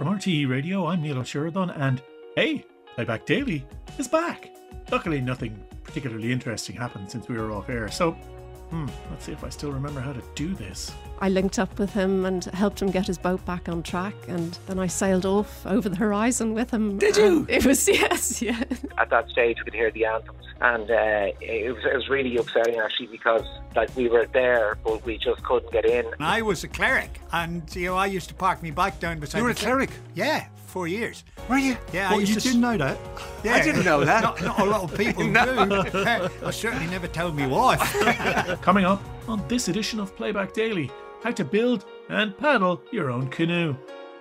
From RTE Radio, I'm Neil O'Sheridan, and hey, Playback Daily is back. Luckily, nothing particularly interesting happened since we were off air, so hmm, let's see if I still remember how to do this. I linked up with him and helped him get his boat back on track, and then I sailed off over the horizon with him. Did you? It was yes, yeah. at that stage we could hear the anthems and uh, it, was, it was really upsetting actually because like we were there but we just couldn't get in I was a cleric, and you know I used to park my bike down beside. You were a cleric? Yeah, four years. Were you? Yeah, Well, you to didn't know that. Yeah, I didn't know that. Not, not a lot of people do. I certainly never told me wife. Coming up on this edition of Playback Daily how to build and paddle your own canoe,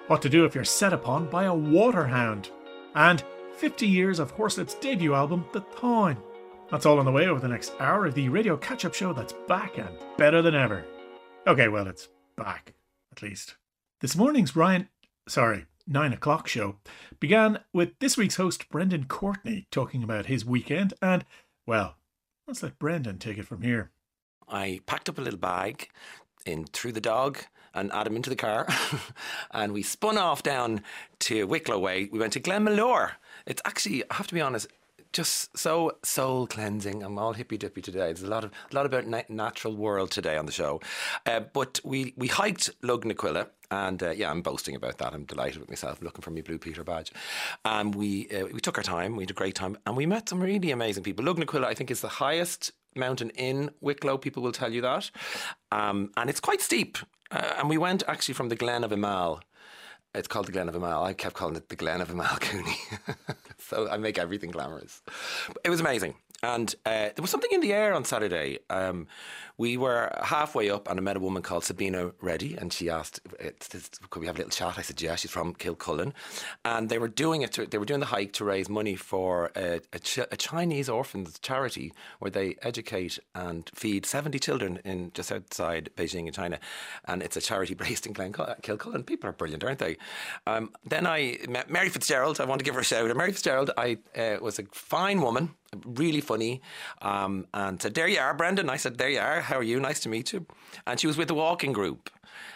what to do if you're set upon by a waterhound, and 50 years of Horslips' debut album, The Táin. That's all on the way over the next hour of the radio catch up show that's back and better than ever. Okay, well, it's back, at least. This morning's Ryan, sorry, 9 o'clock show began with this week's host, Brendan Courtney, talking about his weekend, and, well, let's let Brendan take it from here. I packed up a little bag in threw the dog and Adam into the car, and we spun off down to Wicklow Way. We went to Glenmalure. It's actually, I have to be honest, just so soul cleansing. I'm all hippy dippy today. There's a lot of a lot about na- natural world today on the show, uh, but we we hiked Lugnaquilla. And uh, yeah, I'm boasting about that. I'm delighted with myself. Looking for my Blue Peter badge. And we uh, we took our time. We had a great time, and we met some really amazing people. Lugnaquilla, I think, is the highest mountain in Wicklow. People will tell you that, um, and it's quite steep. Uh, and we went actually from the Glen of Imaal. It's called the Glen of Imaal. I kept calling it the Glen of Imaal Cooney. so I make everything glamorous. It was amazing. And uh, there was something in the air on Saturday. Um, we were halfway up, and I met a woman called Sabina Reddy, and she asked, "Could we have a little chat?" I said, "Yeah." She's from Kilcullen, and they were doing it. To, they were doing the hike to raise money for a, a, Ch- a Chinese orphans charity where they educate and feed seventy children in just outside Beijing in China, and it's a charity based in Glen Kilcullen. People are brilliant, aren't they? Um, then I met Mary Fitzgerald. I want to give her a shout. out. Mary Fitzgerald, I uh, was a fine woman really funny, um, and said, "There you are, Brendan." I said, "There you are. How are you? Nice to meet you." And she was with the walking group.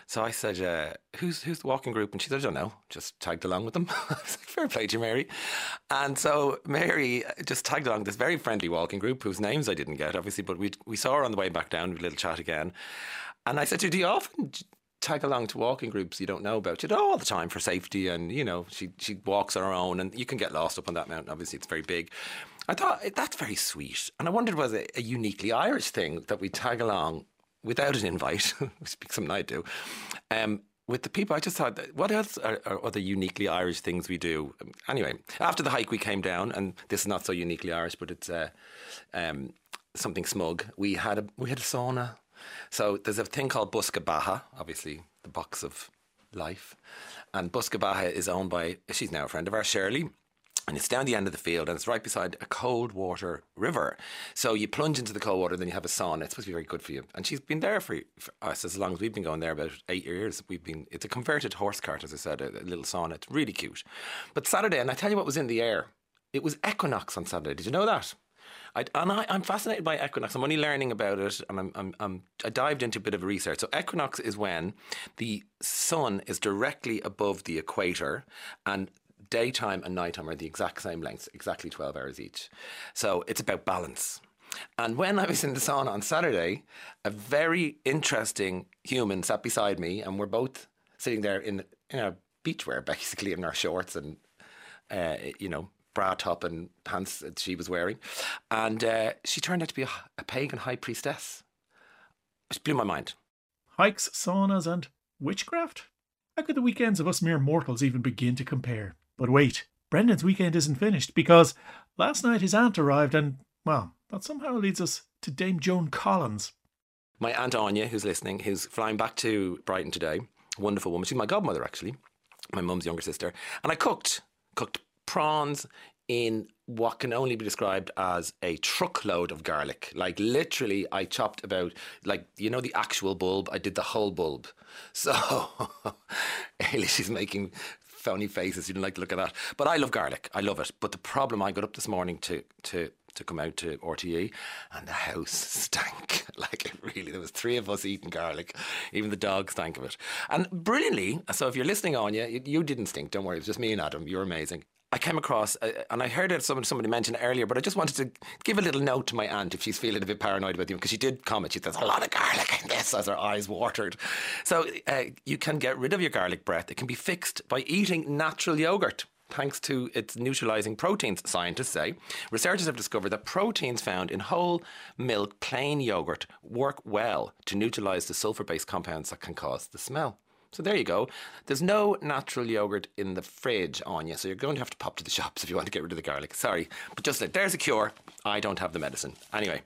So I said, uh, "Who's who's the walking group?" And she said, "I don't know." Just tagged along with them. I was like, "Fair play to you, Mary." And so Mary just tagged along this very friendly walking group whose names I didn't get, obviously, but we we saw her on the way back down. A little chat again, and I said, "Do you often?" Tag along to walking groups you don't know about. She all the time for safety, and you know she she walks on her own, and you can get lost up on that mountain. Obviously, it's very big. I thought eh, that's very sweet, and I wondered was it a uniquely Irish thing that we tag along without an invite, which is something I do. Um, with the people, I just thought, what else are, are other uniquely Irish things we do? Anyway, after the hike, we came down, and this is not so uniquely Irish, but it's uh, um, something smug. We had a we had a sauna. So there's a thing called Bosca Beatha, obviously the box of life, and Bosca Beatha is owned by she's now a friend of ours, Shirley. And it's down the end of the field and it's right beside a cold water river. So you plunge into the cold water, then you have a sauna. It's supposed to be very good for you. And she's been there for, for us as long as we've been going there, about eight years. We've been, it's a converted horse cart, as I said, a, a little sauna. It's really cute. But Saturday, and I tell you what was in the air, it was equinox on Saturday. Did you know that? I, and I, I'm fascinated by equinox. I'm only learning about it, and I'm, I'm, I'm, I dived into a bit of research. So, equinox is when the sun is directly above the equator, and daytime and nighttime are the exact same length, exactly 12 hours each. So, it's about balance. And when I was in the sauna on Saturday, a very interesting human sat beside me, and we're both sitting there in, in our beachwear, basically, in our shorts and, uh, you know, bra top and pants that she was wearing. And uh, she turned out to be a, a pagan high priestess. It blew my mind. Hikes, saunas, and witchcraft? How could the weekends of us mere mortals even begin to compare? But wait, Brendan's weekend isn't finished because last night his aunt arrived and, well, that somehow leads us to Dame Joan Collins. My Aunt Anya, who's listening, who's flying back to Brighton today, wonderful woman. She's my godmother, actually, my mum's younger sister. And I cooked, cooked prawns in what can only be described as a truckload of garlic. Like literally, I chopped about like you know the actual bulb. I did the whole bulb. So Ailish is making phony faces. You didn't like the look of that. But I love garlic. I love it. But the problem, I got up this morning to to to come out to RTE, and the house stank. like it really, there was three of us eating garlic. Even the dog stank of it. And brilliantly, so if you're listening on, you, you didn't stink. Don't worry, it was just me and Adam. You're amazing. I came across, uh, and I heard it somebody, somebody mentioned earlier, but I just wanted to give a little note to my aunt if she's feeling a bit paranoid about you, because she did comment. She says, a lot of garlic in this, as her eyes watered. So uh, you can get rid of your garlic breath. It can be fixed by eating natural yogurt thanks to its neutralizing proteins, scientists say. Researchers have discovered that proteins found in whole milk plain yogurt work well to neutralize the sulfur based compounds that can cause the smell. So there you go. There's no natural yogurt in the fridge you, so you're going to have to pop to the shops if you want to get rid of the garlic. Sorry, but just like there's a cure. I don't have the medicine. Anyway,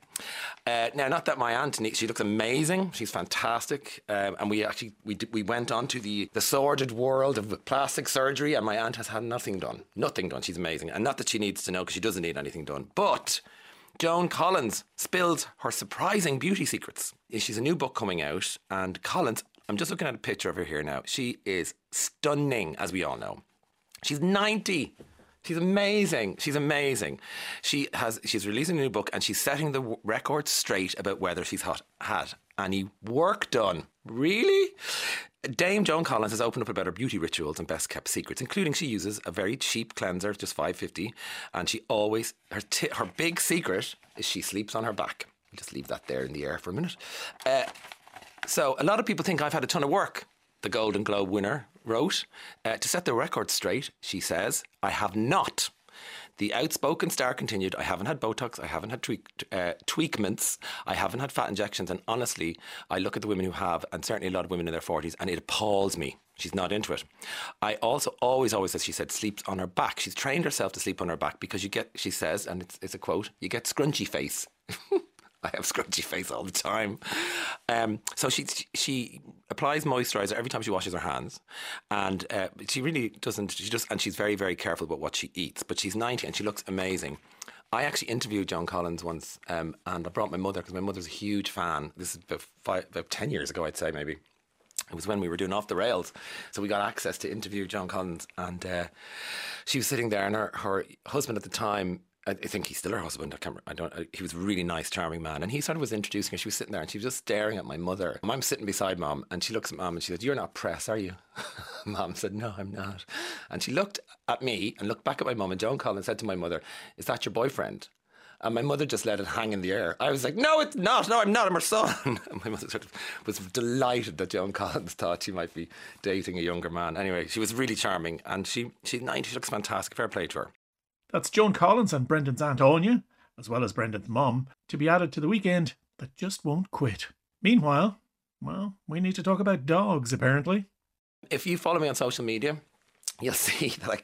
uh, now not that my aunt, needs- she looks amazing. She's fantastic, um, and we actually we we went on to the the sordid world of plastic surgery, and my aunt has had nothing done. Nothing done. She's amazing, and not that she needs to know because she doesn't need anything done, but. Joan Collins spills her surprising beauty secrets. She's a new book coming out, and Collins I'm just looking at a picture of her here now. She is stunning, as we all know. She's 90. She's amazing. She's amazing. She has she's releasing a new book and she's setting the w- record straight about whether she's hot, had any work done. Really? Dame Joan Collins has opened up about her beauty rituals and best kept secrets, including she uses a very cheap cleanser, just five fifty, and she always her t- her big secret is she sleeps on her back. I'll just leave that there in the air for a minute. Uh, so a lot of people think I've had a ton of work. The Golden Globe winner wrote uh, to set the record straight. She says, "I have not." The outspoken star continued, I haven't had Botox, I haven't had tweak, uh, tweakments, I haven't had fat injections, and honestly, I look at the women who have, and certainly a lot of women in their 40s, and it appalls me. She's not into it. I also always, always, as she said, sleeps on her back. She's trained herself to sleep on her back because you get, she says, and it's, it's a quote, you get scrunchy face. I have scrunchy face all the time. Um, so she she applies moisturizer every time she washes her hands, and uh, she really doesn't. She just and she's very very careful about what she eats. But she's ninety and she looks amazing. I actually interviewed Joan Collins once, um, and I brought my mother because my mother's a huge fan. This is about, five, about ten years ago, I'd say maybe. It was when we were doing off the rails, so we got access to interview Joan Collins, and uh, she was sitting there, and her, her husband at the time I think he's still her husband. I can't. I don't. He was a really nice, charming man, and he sort of was introducing her. She was sitting there, and she was just staring at my mother. I'm sitting beside mom, and she looks at mom, and she said, "You're not press, are you?" mom said, "No, I'm not." And she looked at me and looked back at my mom, and Joan Collins said to my mother, "Is that your boyfriend?" And my mother just let it hang in the air. I was like, "No, it's not. No, I'm not. I'm her son." And my mother sort of was delighted that Joan Collins thought she might be dating a younger man. Anyway, she was really charming, and she she's ninety. She looks fantastic. Fair play to her. That's Joan Collins and Brendan's Aunt Anya, as well as Brendan's mum, to be added to the weekend that just won't quit. Meanwhile, well, we need to talk about dogs, apparently. If you follow me on social media, you'll see that I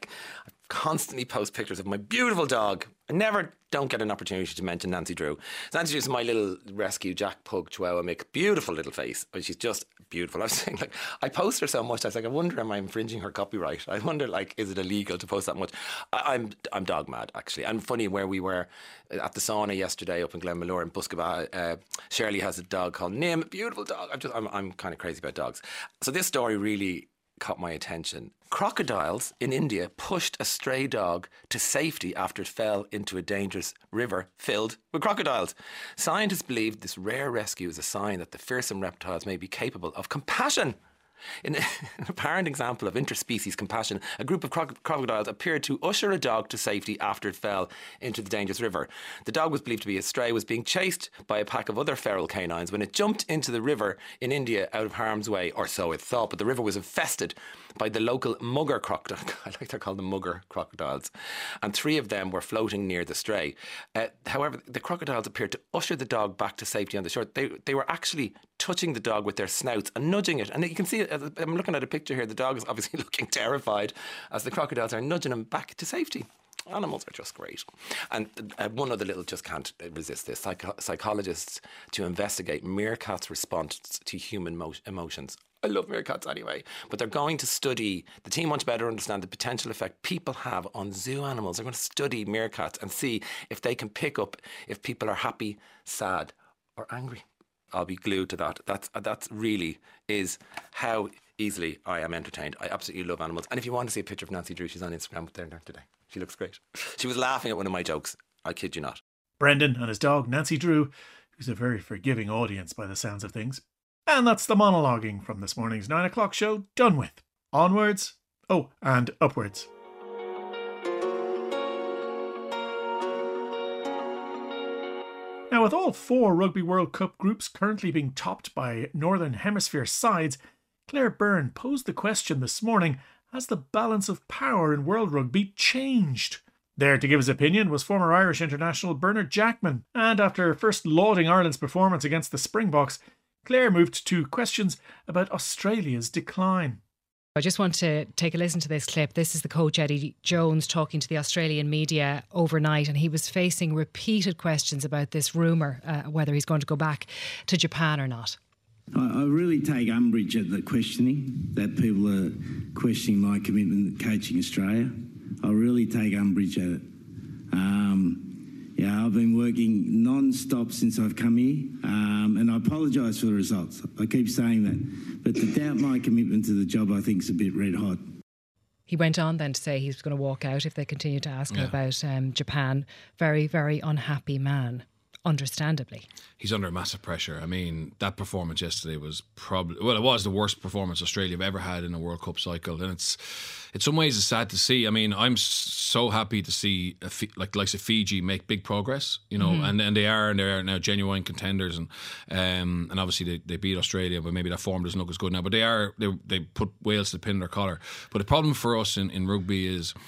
constantly post pictures of my beautiful dog. I never don't get an opportunity to mention Nancy Drew. Nancy Drew is my little rescue Jack Pug Chihuahua mix. Beautiful little face. But she's just beautiful. I was saying, like, I post her so much. I was like, I wonder, am I infringing her copyright? I wonder, like, is it illegal to post that much? I, am I'm, I'm dog mad, actually. And funny, where we were at the sauna yesterday up in Glenmalure in Bosca Beatha, uh, Shirley has a dog called Nim. Beautiful dog. I'm just, I'm, I'm kind of crazy about dogs. So this story really caught my attention. Crocodiles in India pushed a stray dog to safety after it fell into a dangerous river filled with crocodiles. Scientists believe this rare rescue is a sign that the fearsome reptiles may be capable of compassion. In an apparent example of interspecies compassion, a group of crocodiles appeared to usher a dog to safety after it fell into the dangerous river. The dog was believed to be a stray, was being chased by a pack of other feral canines when it jumped into the river in India out of harm's way, or so it thought. But the river was infested by the local mugger crocodile. I like they're called the mugger crocodiles. And three of them were floating near the stray. Uh, however, the crocodiles appeared to usher the dog back to safety on the shore. They, they were actually touching the dog with their snouts and nudging it. And you can see, I'm looking at a picture here, the dog is obviously looking terrified as the crocodiles are nudging him back to safety. Animals are just great. And uh, one other little just can't resist this. Psych- psychologists to investigate meerkats' response to human mo- emotions I love meerkats anyway. But they're going to study, the team wants to better understand the potential effect people have on zoo animals. They're going to study meerkats and see if they can pick up if people are happy, sad, or angry. I'll be glued to that. That's, that's really is how easily I am entertained. I absolutely love animals. And if you want to see a picture of Nancy Drew, she's on Instagram there there today. She looks great. She was laughing at one of my jokes. I kid you not. Brendan and his dog Nancy Drew, who's a very forgiving audience by the sounds of things. And that's the monologuing from this morning's 9 o'clock show done with. Onwards, oh, and upwards. Now, with all four Rugby World Cup groups currently being topped by Northern Hemisphere sides, Claire Byrne posed the question this morning Has the balance of power in World Rugby changed? There to give his opinion was former Irish international Bernard Jackman, and after first lauding Ireland's performance against the Springboks, Claire moved to questions about Australia's decline. I just want to take a listen to this clip. This is the coach Eddie Jones talking to the Australian media overnight, and he was facing repeated questions about this rumour uh, whether he's going to go back to Japan or not. I, really take umbrage at the questioning that people are questioning my commitment to coaching Australia. I really take umbrage at it. Um, yeah, I've been working non-stop since I've come here, um, and I apologise for the results. I keep saying that, but to doubt my commitment to the job, I think is a bit red hot. He went on then to say he was going to walk out if they continue to ask him about um, Japan. Very, very unhappy man, understandably. He's under massive pressure. I mean, that performance yesterday was probably well, it was the worst performance Australia have ever had in a World Cup cycle, and it's in some ways it's sad to see. I mean, I'm so happy to see a, Fi- like likes of Fiji make big progress, you know, and, and they are and they are now genuine contenders, and um, and obviously they, they beat Australia, but maybe that form doesn't look as good now. But they are they they put Wales to the pin in their collar. But the problem for us in, in rugby is uh,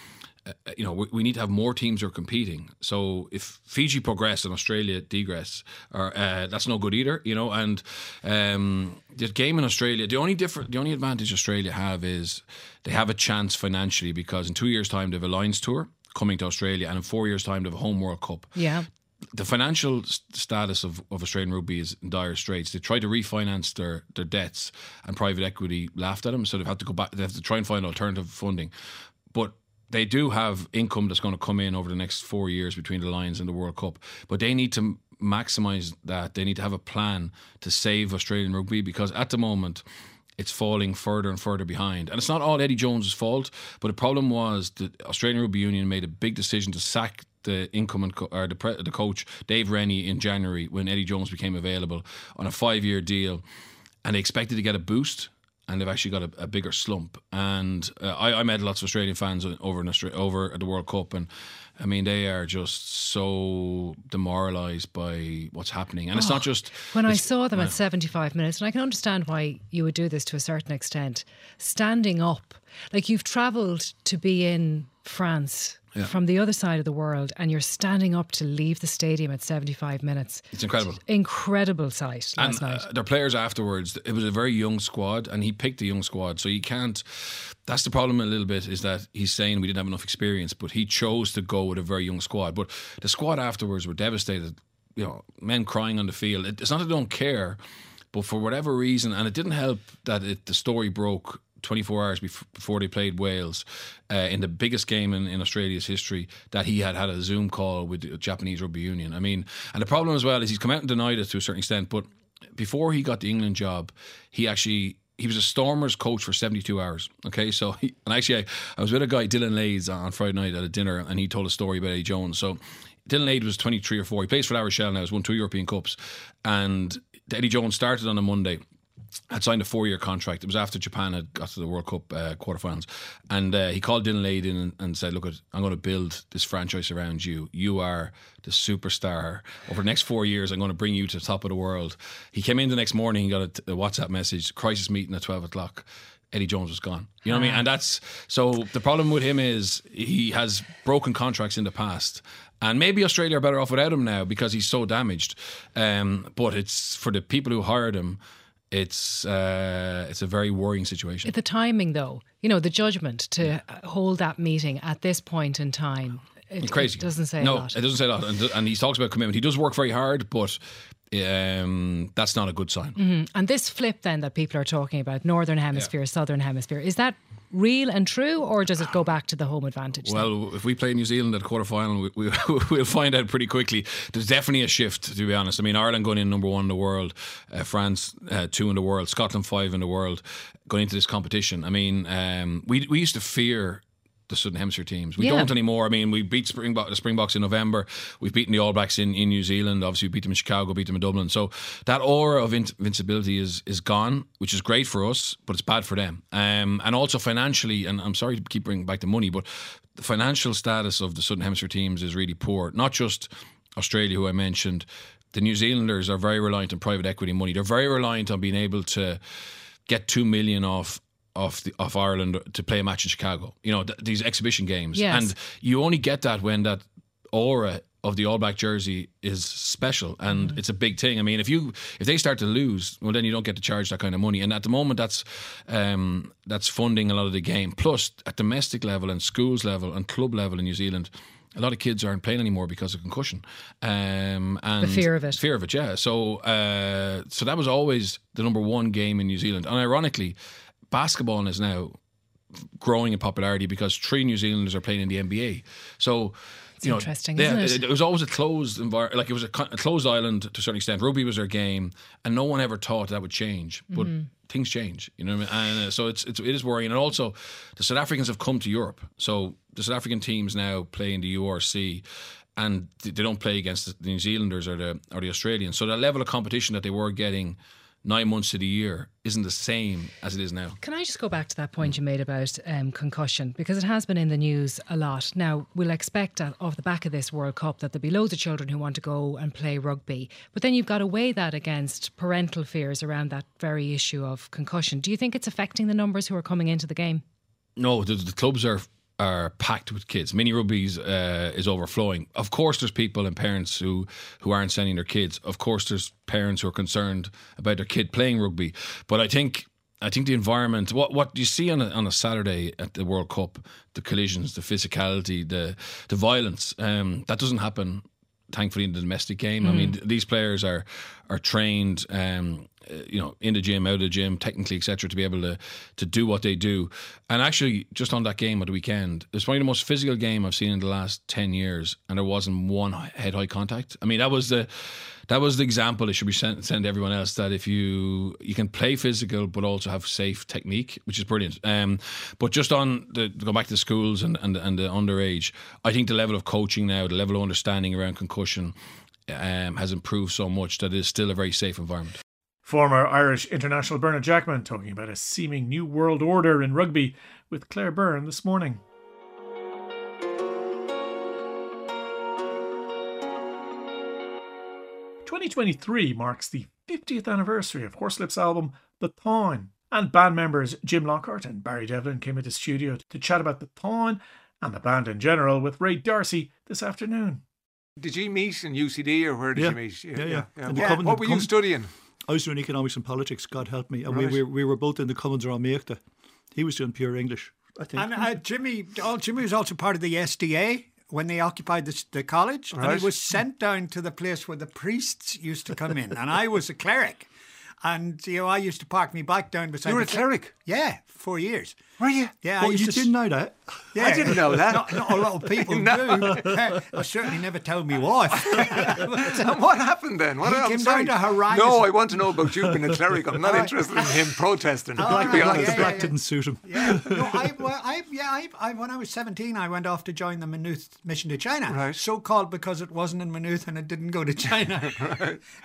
you know, we, we need to have more teams who are competing. So if Fiji progress and Australia degress, or uh, that's no good either. You know, and um, the game in Australia, the only different, the only advantage Australia have is they have a chance financially because in two years' time they have a Lions tour coming to Australia, and in four years' time they have a home World Cup Yeah. the financial status of, of Australian rugby is in dire straits. They tried to refinance their, their debts, and private equity laughed at them. So they've had to go back. They have to try and find alternative funding, but they do have income that's going to come in over the next four years between the Lions and the World Cup. But they need to maximise that. They need to have a plan to save Australian rugby because at the moment it's falling further and further behind. And it's not all Eddie Jones's fault, but the problem was the Australian Rugby Union made a big decision to sack the incumbent co- or the, pre- the coach Dave Rennie in January when Eddie Jones became available on a five-year deal, and they expected to get a boost. And they've actually got a, a bigger slump. And uh, I, I met lots of Australian fans over in Australia, over at the World Cup, and I mean they are just so demoralised by what's happening. And it's not just When I saw them at 75 minutes, and I can understand why you would do this to a certain extent, standing up, like you've travelled to be in France from the other side of the world, and you're standing up to leave the stadium at 75 minutes. It's incredible. Incredible sight last and night. uh, their players afterwards, it was a very young squad, and he picked a young squad. So you can't. That's the problem a little bit is that he's saying we didn't have enough experience, but he chose to go with a very young squad. But the squad afterwards were devastated. You know, men crying on the field. It's not that they don't care, but for whatever reason, and it didn't help that it, the story broke 24 hours bef- before they played Wales uh, in the biggest game in, in Australia's history that he had had a Zoom call with the Japanese Rugby Union. I mean, and the problem as well is he's come out and denied it to a certain extent, but before he got the England job, he actually he was a Stormers coach for 72 hours. Okay, so he, and actually I, I was with a guy Dillyn Leyds on Friday night at a dinner, and he told a story about Eddie Jones. So Dillyn Leyds was 23 or 4. He plays for La Rochelle now. He's won two European Cups, and Eddie Jones started on a Monday had signed a four year contract. It was after Japan had got to the World Cup uh, quarterfinals. And uh, he called Dillyn Leyds in and, and said, Look, I'm going to build this franchise around you. You are the superstar. Over the next four years, I'm going to bring you to the top of the world. He came in the next morning, he got a, WhatsApp message, crisis meeting at 12 o'clock. Eddie Jones was gone. You know what I mean? And that's so the problem with him is he has broken contracts in the past. And maybe Australia are better off without him now because he's so damaged. Um, but it's for the people who hired him, it's uh, it's a very worrying situation. the timing, though, you know, the judgment to hold that meeting at this point in time. It, It's crazy. it doesn't say no, a lot. it doesn't say a lot. And, and he talks about commitment. He does work very hard, but um, that's not a good sign. And this flip then that people are talking about, northern hemisphere, southern hemisphere, is that real and true, or does it go back to the home advantage? then? Well, if we play New Zealand at a quarter final, we, we, we'll find out pretty quickly. There's definitely a shift, to be honest. I mean, Ireland going in number one in the world, uh, France uh, two in the world, Scotland five in the world, going into this competition. I mean, um, we we used to fear. The Southern Hemisphere teams. We Yeah. don't anymore. I mean, we beat Springbok, the Springboks in November. We've beaten the All Blacks in, in New Zealand. Obviously, we beat them in Chicago, beat them in Dublin. So that aura of invincibility is is gone, which is great for us, but it's bad for them. Um, and also financially, and I'm sorry to keep bringing back the money, but the financial status of the Southern Hemisphere teams is really poor. Not just Australia, who I mentioned. The New Zealanders are very reliant on private equity money. They're very reliant on being able to get two million off off the off Ireland to play a match in Chicago. You know th- these exhibition games, Yes. and you only get that when that aura of the All Black jersey is special and Mm-hmm. it's a big thing. I mean, if you if they start to lose, well, then you don't get to charge that kind of money. And at the moment, that's um, that's funding a lot of the game. Plus, at domestic level and schools level and club level in New Zealand. A lot of kids aren't playing anymore because of concussion, um, and The fear of it. Fear of it, yeah. So, uh, so that was always the number one game in New Zealand. And ironically, basketball is now growing in popularity because three New Zealanders are playing in the NBA. So, you know, interesting, yeah, isn't it? it was always a closed environment. Like it was a, a closed island to a certain extent. Rugby was their game, and no one ever thought that would change. But Mm-hmm. things change, you know. What I mean? And uh, so it's, it's it is worrying. And also, the South Africans have come to Europe. So the South African teams now play in the URC. And they don't play against the New Zealanders or the or the Australians. So that level of competition that they were getting nine months of the year isn't the same as it is now. Can I just go back to that point you made about um, concussion? Because it has been in the news a lot. Now, we'll expect that off the back of this World Cup that there'll be loads of children who want to go and play rugby. But then you've got to weigh that against parental fears around that very issue of concussion. Do you think it's affecting the numbers who are coming into the game? No, the, the clubs are are packed with kids. Mini rugby's uh, is overflowing. Of course, there's people and parents who who aren't sending their kids. Of course, there's parents who are concerned about their kid playing rugby. But I think. I think the environment, what what you see on a, on a Saturday at the World Cup, the collisions, the physicality, the the violence, um, that doesn't happen thankfully in the domestic game. I mean, th- these players are are trained, um, uh, you know, in the gym, out of the gym, technically, etc., to be able to to do what they do. And actually, just on that game at the weekend, it's probably the most physical game I've seen in the last ten years, and there wasn't one head high contact. I mean, that was the that was the example. It should be sent, to everyone else that if you you can play physical but also have safe technique, which is brilliant. Um, but just on the go back to the schools and and and the underage, I think the level of coaching now, the level of understanding around concussion, um, has improved so much that it is still a very safe environment. Former Irish international Bernard Jackman talking about a seeming new world order in rugby with Claire Byrne this morning. Twenty twenty three marks the 50th anniversary of Horslips' album The Táin, and band members Jim Lockhart and Barry Devlin came into studio to chat about The Táin and the band in general with Ray D'Arcy this afternoon. Did you meet in UCD or where did Yeah. you meet? Yeah, yeah. In the What- Covenant what were you Com- studying? I was doing economics and politics, God help me. And Right. we, we, we were both in the Commons around Meachta. He was doing pure English, I think. And uh, Jimmy, oh, Jimmy was also part of the SDA when they occupied the, the college, and he was sent down to the place where the priests used to come in, and I was a cleric. And you know, I used to park my bike down beside. You were a cl- cleric? Yeah, four years. Were you? Yeah, oh, I used you to didn't know that? Yeah, I didn't know that. Not, not a lot of people do. I certainly never told me wife. And what happened then? What He I'm came down to harangue No. I want to know about you being a cleric. I'm not Oh. interested in him protesting. Oh, to right, yeah, honest. the yeah, black yeah. didn't suit him. Yeah, no, I, well, I, yeah, I, I, when I was 17, I went off to join the Maynooth mission to China. Right. So called because it wasn't in Maynooth and it didn't go to China.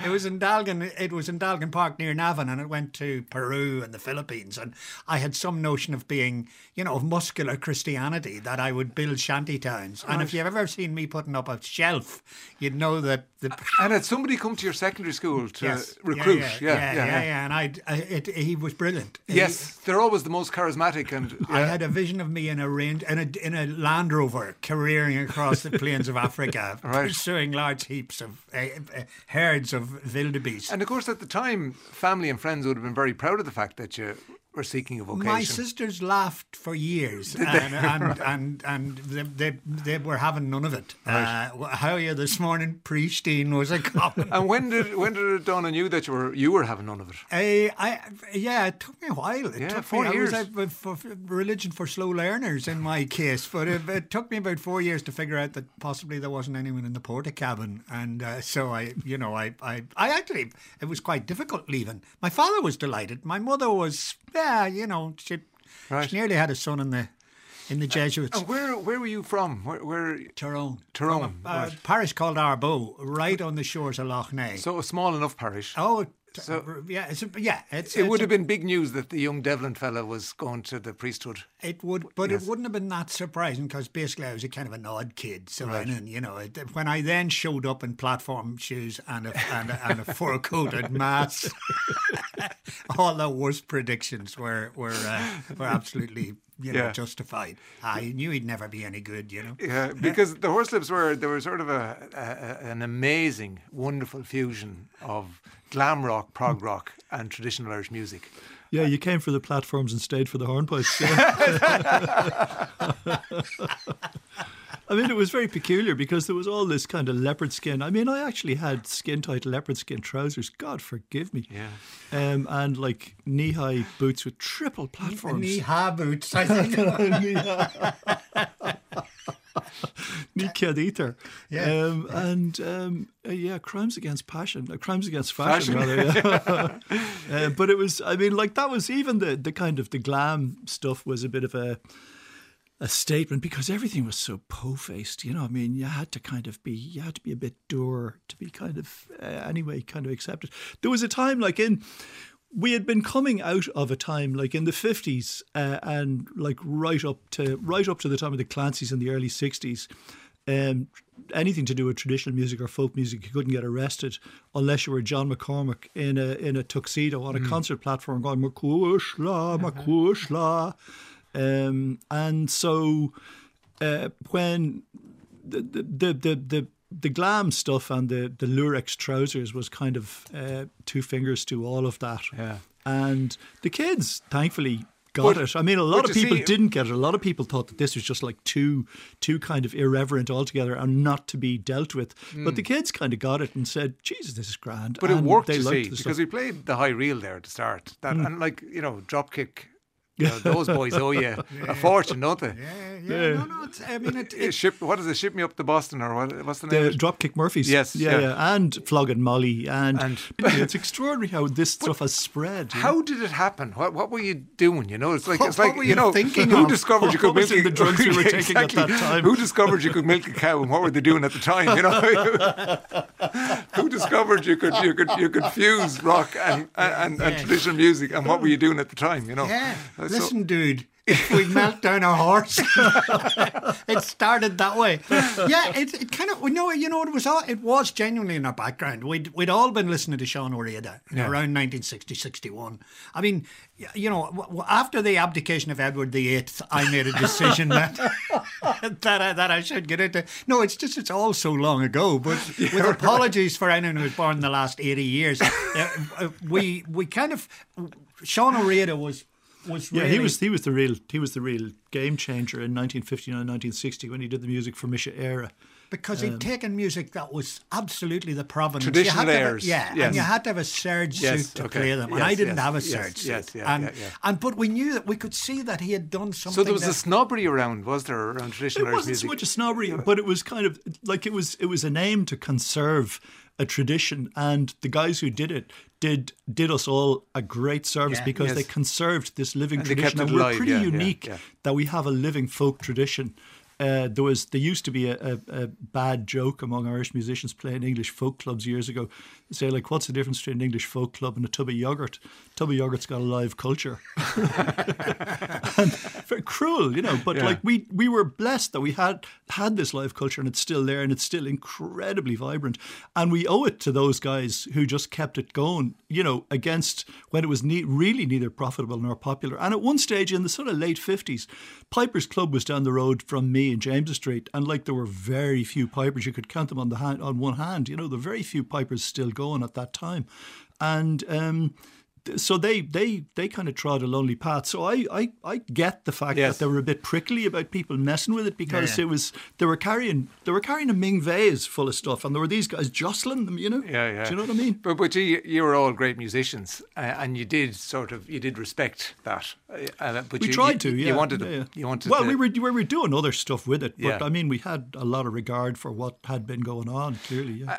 It was in Dalgan, it was in Dalgan Park near Navan and it went to Peru and the Philippines. And I had some notion of being, you know, of muscular Christianity that I would build shanty towns. And if you've ever seen me putting up a shelf, you'd know that the. And had somebody come to your secondary school to Yes. recruit? Yeah, yeah, yeah. yeah, yeah. And I, I it, he was brilliant. He- Yes, they're always the most charismatic and I had a vision of me in a range in a in a Land Rover careering across the plains of Africa, Right. pursuing large heaps of uh, uh, herds of wildebeest. And of course, at the time, family and friends would have been very proud of the fact that you were seeking a vocation. My sisters laughed for years, and, and, and and they, they they were having none of it. Uh, how are you this morning? Pristine was a common. and when did when did it dawn on you that you were you were having none of it? Uh, I yeah, it took me a while. It Yeah, took four me, years. I was for, for religion for slow learners in my case, but it, it took me about four years to figure out that possibly there wasn't anyone in the porta cabin, and uh, so I, you know, I, I, I actually it was quite difficult leaving. My father was delighted. My mother was, yeah, you know, she, she nearly had a son in the in the Jesuits. And where where were you from? Where, where Tyrone. Tyrone. Uh, right. parish called Arboe, right on the shores of Lough Neagh. So a small enough parish. oh, So- yeah, it's yeah, it's it it's would a- have been big news that the young Devlin fella was going to the priesthood. It would, but Yes. it wouldn't have been that surprising because basically I was a kind of an odd kid. So Right. and, you know, when I then showed up in platform shoes and a and a, and a fur coat at mass, all the worst predictions were were uh, were absolutely you know Yeah. justified. I knew he'd never be any good. You know. Yeah, because the Horslips were they were sort of a, a, a- an amazing, wonderful fusion of glam rock, prog hmm. rock, and traditional Irish music. Yeah, uh, you came for the platforms and stayed for the hornpipes. Yeah. I mean, it was very peculiar because there was all this kind of leopard skin. I mean, I actually had skin tight leopard skin trousers. God forgive me. Yeah. Um, and like knee high boots with triple platforms. Knee high boots, I think. Knee kid eater. Yeah. Um, and um, uh, yeah, crimes against passion, uh, crimes against fashion, Fashion. rather. Yeah. uh, but it was, I mean, like that was even the the kind of the glam stuff was a bit of a a statement because everything was so po-faced. You know, I mean, you had to kind of be, you had to be a bit dour to be kind of uh, anyway, kind of accepted. There was a time like in. We had been coming out of a time like in the fifties uh, and like right up to right up to the time of the Clancys in the early sixties. Um, anything to do with traditional music or folk music, you couldn't get arrested unless you were John McCormack in a in a tuxedo on a concert platform going Macushla, Macushla. Um, and so uh, when the the, the the the the glam stuff and the the Lurex trousers was kind of uh, two fingers to all of that. Yeah. And the kids, thankfully, got But- it. I mean, a lot of people see- didn't get it. A lot of people thought that this was just like too too kind of irreverent altogether and not to be dealt with. But the kids kind of got it and said, "Jesus, this is grand." But it worked, they liked see, the because stuff. we played the high reel there to start. That and like you know, dropkick. You know, those boys owe you a fortune, don't they? Yeah, yeah, no, no. It's, I mean, it, Uh, it, Ship, what is it? Ship me up to Boston, or what, what's the name? the? Dropkick Murphys. Yes, yeah, yeah. yeah, and Flogging Molly, and, And- it's extraordinary how this stuff has spread. you know? How did it happen? What what were you doing? You know, it's like What- it's like what were you know thinking who of? discovered you could What milk a- the drugs you were taking at that time? Who discovered you could milk a cow, and what were they doing at the time? You know, who discovered you could you could you could fuse rock and and, and traditional music, and what were you doing at the time? You know, so- Listen, dude. If we melt down a horse, it started that way. Yeah, it, it kind of you know you know it was all it was genuinely in our background. We'd we'd all been listening to Seán Ó Riada Yeah. around 1960, 61. I mean, you know, after the abdication of Edward VIII, I made a decision that that I, that I should get into. No, it's just it's all so long ago. But with apologies for anyone who was born in the last eighty years, uh, uh, we we kind of Seán Ó Riada was. Was Yeah, he was he was the real he was the real game changer in 1959, 1960 when he did the music for Mise Éire. because he'd taken music that was absolutely the provenance. Um, Traditional you had to a- airs, yeah, yes. and you had to have a serge Yes, suit to okay. play them, and Yes, I didn't yes, have a yes, serge suit. yes, yeah, and, yeah, yeah. and but we knew that we could see that he had done something. so there was that, a snobbery around, was there, around traditional It wasn't so music? much a snobbery, but it was kind of like it was it was an aim to conserve a tradition, and the guys who did it did did us all a great service Yeah. because Yes. they conserved this living And tradition, and we're alive, pretty yeah, unique yeah. that we have a living folk tradition. Uh, there was there used to be a, a, a bad joke among Irish musicians playing English folk clubs years ago. They say like, "What's the difference between an English folk club and a tub of yogurt? Tub of yogurt's got a live culture." very cruel, you know. But Yeah. like we we were blessed that we had had this live culture and it's still there and it's still incredibly vibrant. And we owe it to those guys who just kept it going, you know, against when it was ne- really neither profitable nor popular. And at one stage in the sort of late fifties, Piper's Club was down the road from me in James Street, and like there were very few pipers. You could count them on the hand on one hand. You know, were very few pipers still going at that time, and. um so they they they kind of trod a lonely path. So I I, I get the fact Yes. that they were a bit prickly about people messing with it because Yeah, yeah. it was they were carrying they were carrying a Ming vase full of stuff, and there were these guys jostling them. You know, Yeah, yeah. Do you know what I mean? But but you you were all great musicians, uh, and you did sort of you did respect that. Uh, uh, but we you, tried you, to. Yeah, You wanted to. yeah. You wanted. Well, to, we were we were doing other stuff with it, but Yeah. I mean, we had a lot of regard for what had been going on. Clearly, yeah.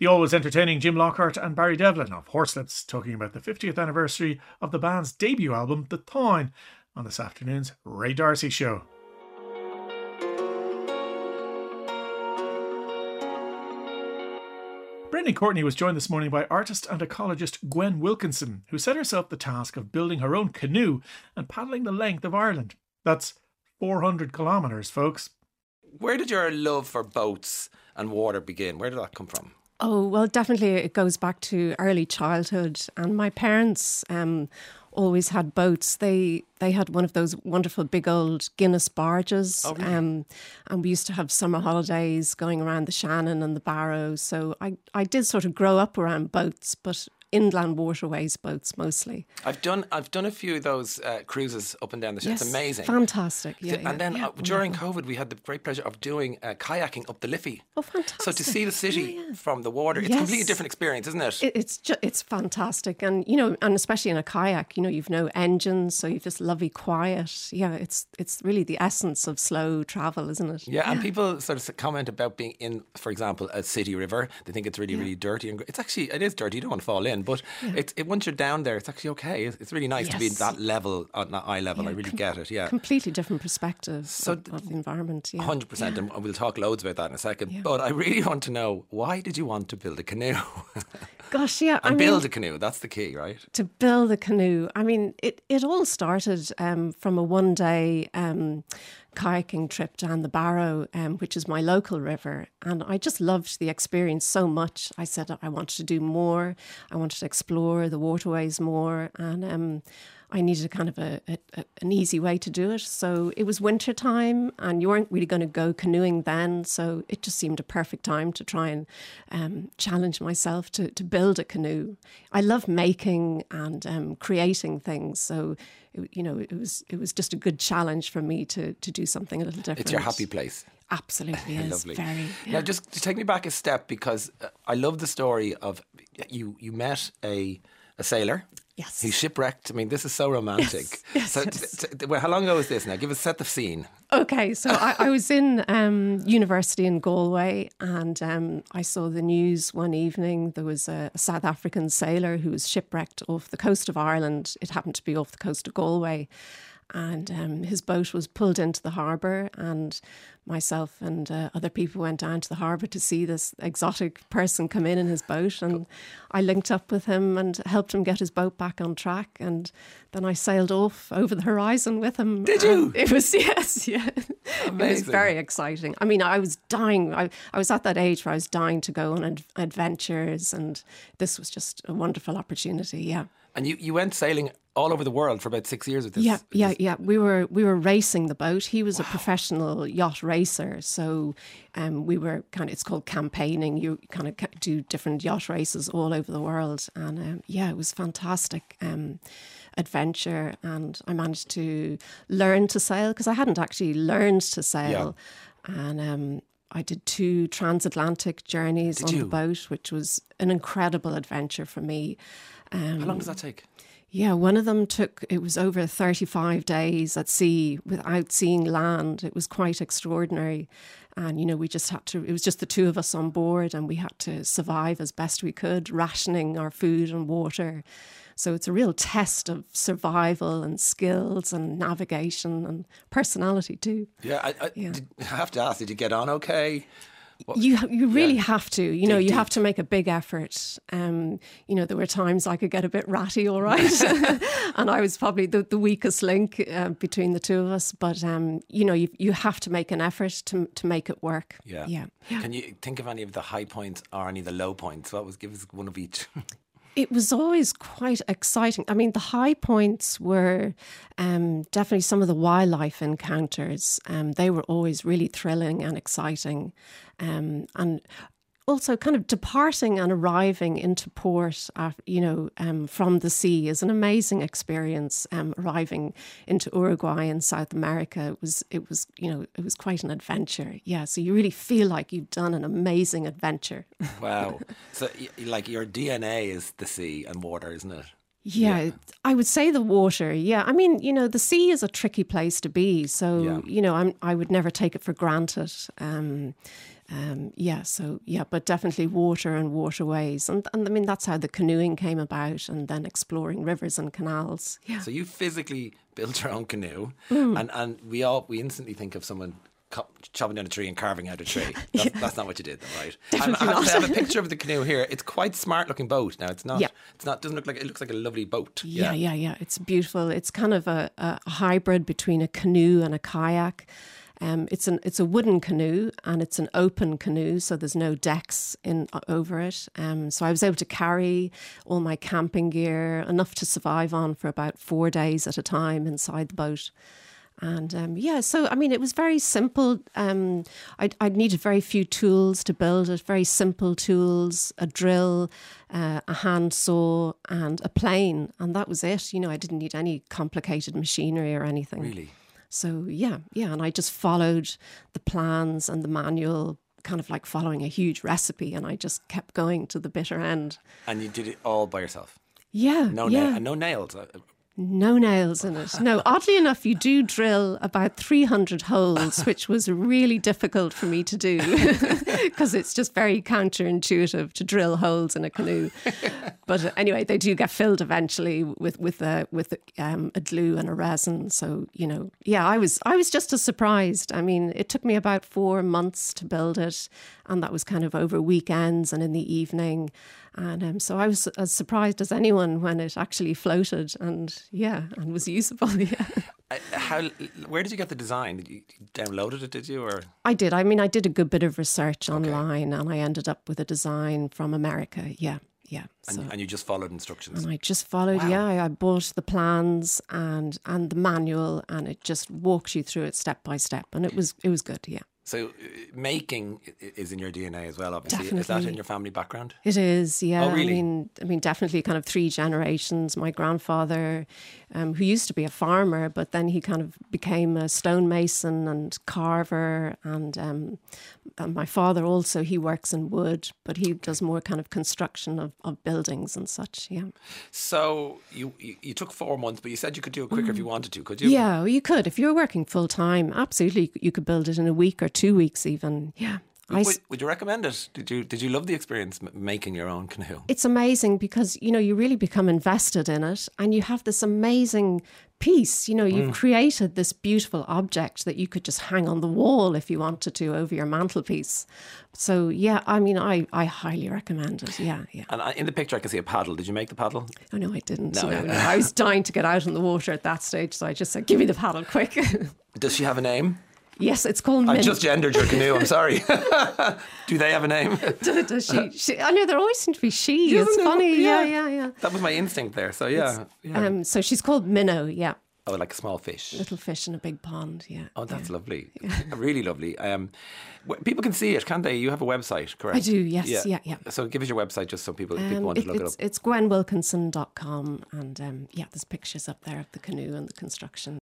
The always entertaining Jim Lockhart and Barry Devlin of Horslips talking about the 50th anniversary of the band's debut album, The Táin, on this afternoon's Ray D'Arcy Show. Brendan Courtney was joined this morning by artist and ecologist Gwen Wilkinson, who set herself the task of building her own canoe and paddling the length of Ireland. That's 400 kilometres, folks. Where did your love for boats and water begin? Where did that come from? Oh, well, definitely it goes back to early childhood. And my parents um, always had boats. They they had one of those wonderful big old Guinness barges. Oh, really? um, and we used to have summer holidays going around the Shannon and the Barrow. So I, I did sort of grow up around boats, but inland waterways boats mostly. I've done I've done a few of those uh, cruises up and down the. Ship. It's amazing. Fantastic. Yeah, yeah, and then yeah, uh, during. COVID, we had the great pleasure of doing uh, kayaking up the Liffey. Oh, fantastic. So to see the city Yeah, yeah. from the water, it's a completely different experience, isn't it? It, it's ju- it's fantastic, and you know, and especially in a kayak, you know, you've no engines, so you've just lovely quiet. Yeah, it's it's really the essence of slow travel, isn't it? yeah, and people sort of comment about being in, for example, a city river. They think it's really, really dirty, and it's actually it is dirty. You don't want to fall in, but it's it, once you're down there, it's actually okay. It's, it's really nice to be at that level, at that eye level. I really com- get it. Yeah. completely different perspective So of, of the environment. Yeah, Hundred percent, and we'll talk loads about that in a second. But I really want to know why did you want to build a canoe gosh, yeah. and I build mean, a canoe? That's the key, right? to build a canoe. I mean, it, it all started um, from a one day um, kayaking trip down the Barrow, um, which is my local river. And I just loved the experience so much. I said I wanted to do more, I wanted to explore the waterways more. And um, I needed a kind of a, a, a- an easy way to do it. So it was winter time, and you weren't really going to go canoeing then. So it just seemed a perfect time to try and um, challenge myself to, to build a canoe. I love making and um, creating things. So it, you know, it was it was just a good challenge for me to to do something a little different. It's your happy place. Absolutely is Lovely. very. Now, just to take me back a step, because uh, I love the story of you. You met a a sailor. Yes. Who shipwrecked? I mean, this is so romantic. Yes, so, yes. t- t- well, how long ago was this? Now, give us set the scene. Okay, so I, I was in um, university in Galway, and um, I saw the news one evening. There was a, a South African sailor who was shipwrecked off the coast of Ireland. It happened to be off the coast of Galway, and um, his boat was pulled into the harbour, and myself and uh, other people went down to the harbour to see this exotic person come in in his boat, and I linked up with him and helped him get his boat back on track, and then I sailed off over the horizon with him. Did you? It was yes, yeah. Amazing. It was very exciting. I mean, I was dying. I, I was at that age where I was dying to go on ad- adventures, and this was just a wonderful opportunity. Yeah. And you, you went sailing all over the world for about six years with this. Yeah, yeah, yeah. We were we were racing the boat. He was a professional yacht racer, so um, we were kind of. It's called campaigning. You kind of do different yacht races all over the world, and um, yeah, it was fantastic. Um, adventure and I managed to learn to sail because I hadn't actually learned to sail and um, I did two transatlantic journeys Did on you? the boat which was an incredible adventure for me um, How long does that take? yeah, one of them took, it was over 35 days at sea without seeing land. It was quite extraordinary. And, you know, we just had to, it was just the two of us on board and we had to survive as best we could, rationing our food and water. So it's a real test of survival and skills and navigation and personality too. Yeah, I, I, Yeah. Did, I have to ask, did you get on okay? You you really have to. You know, you have to make a big effort. Um, you know, there were times I could get a bit ratty, all right, and I was probably the, the weakest link uh, between the two of us. But um, you know, you you have to make an effort to to make it work. Yeah. yeah. Can you think of any of the high points or any of the low points? What was give us one of each? It was always quite exciting. I mean, the high points were um, definitely some of the wildlife encounters. Um, they were always really thrilling and exciting. Um, and also kind of departing and arriving into port, uh, you know, um, from the sea is an amazing experience. Um, arriving into Uruguay in South America, it was, it was, you know, it was quite an adventure. Yeah, so you really feel like you've done an amazing adventure. Wow. so, like, your DNA is the sea and water, isn't it? Yeah, yeah, I would say the water. Yeah, I mean, you know, the sea is a tricky place to be, so yeah. you know, I'm I would never take it for granted. Um, um, yeah, so yeah, but definitely water and waterways, and and I mean that's how the canoeing came about, and then exploring rivers and canals. Yeah. So you physically built your own canoe, mm. and and we all we instantly think of someone chopping down a tree and carving out a tree. That's, yeah. that's not what you did, though, right? Definitely I, have, I have a picture of the canoe here. It's quite smart looking boat. Now it's not. Yeah. It's not. Doesn't look like it looks like a lovely boat. Yeah, yeah, yeah. yeah. It's beautiful. It's kind of a, a hybrid between a canoe and a kayak. Um, it's an it's a wooden canoe and it's an open canoe, so there's no decks in over it. Um, so I was able to carry all my camping gear, enough to survive on for about four days at a time inside the boat. And um, yeah, so I mean, it was very simple. Um, I, I needed very few tools to build it, very simple tools, a drill, uh, a handsaw, and a plane. And that was it. You know, I didn't need any complicated machinery or anything. Really? So yeah, yeah, and I just followed the plans and the manual, kind of like following a huge recipe, and I just kept going to the bitter end. And you did it all by yourself. Yeah, no, yeah. Na- no nails. Uh, Uh, no nails in it. No, oddly enough, you do drill about 300 holes, which was really difficult for me to do because it's just very counterintuitive to drill holes in a canoe. But anyway, they do get filled eventually with with a with a, um, a glue and a resin. So you know, yeah, I was I was just as surprised. I mean, it took me about four months to build it, and that was kind of over weekends and in the evening. And um, so I was as surprised as anyone when it actually floated and yeah, and was usable. Yeah. How? Where did you get the design? Did you downloaded it? Did you or? I did. I mean, I did a good bit of research online, okay. and I ended up with a design from America. Yeah. Yeah, and, so. and, you just followed instructions. And I just followed. Wow. Yeah, I bought the plans and and the manual, and it just walked you through it step by step, and it was it was good. Yeah. So uh, making is in your DNA as well, obviously. Definitely. Is that in your family background? It is, yeah. Oh, really? I mean, I mean, definitely, kind of three generations. My grandfather, um, who used to be a farmer, but then he kind of became a stonemason and carver, and, um, and my father also he works in wood, but he does more kind of construction of, of buildings and such. Yeah. So you, you, you took four months, but you said you could do it quicker mm. if you wanted to, could you? Yeah, you could if you were working full time. Absolutely, you could build it in a week or two weeks even. Yeah. Would, I, would, you recommend it? Did you did you love the experience making your own canoe? It's amazing because you know you really become invested in it, and you have this amazing piece. You know, you've mm. created this beautiful object that you could just hang on the wall if you wanted to over your mantelpiece. So yeah, I mean, I I highly recommend it. Yeah, yeah. And in the picture, I can see a paddle. Did you make the paddle? Oh no, I didn't. No, no, no. I was dying to get out in the water at that stage, so I just said, "Give me the paddle, quick." Does she have a name? Yes, it's called. Minnow. I just gendered your canoe. I'm sorry. Do they have a name? Does she, she? I know there always seem to be she. Yeah, it's funny. Yeah. yeah, yeah, yeah. That was my instinct there. So yeah, yeah. Um, so she's called Minnow. Yeah. Oh, like a small fish. Little fish in a big pond. Yeah. Oh, that's yeah. lovely. really lovely. Um, people can see it, can't they? You have a website, correct? I do. Yes. Yeah. Yeah. yeah. So give us your website just so people, um, people want to look it up. It's gwenwilkinson.com and um, yeah, there's pictures up there of the canoe and the construction.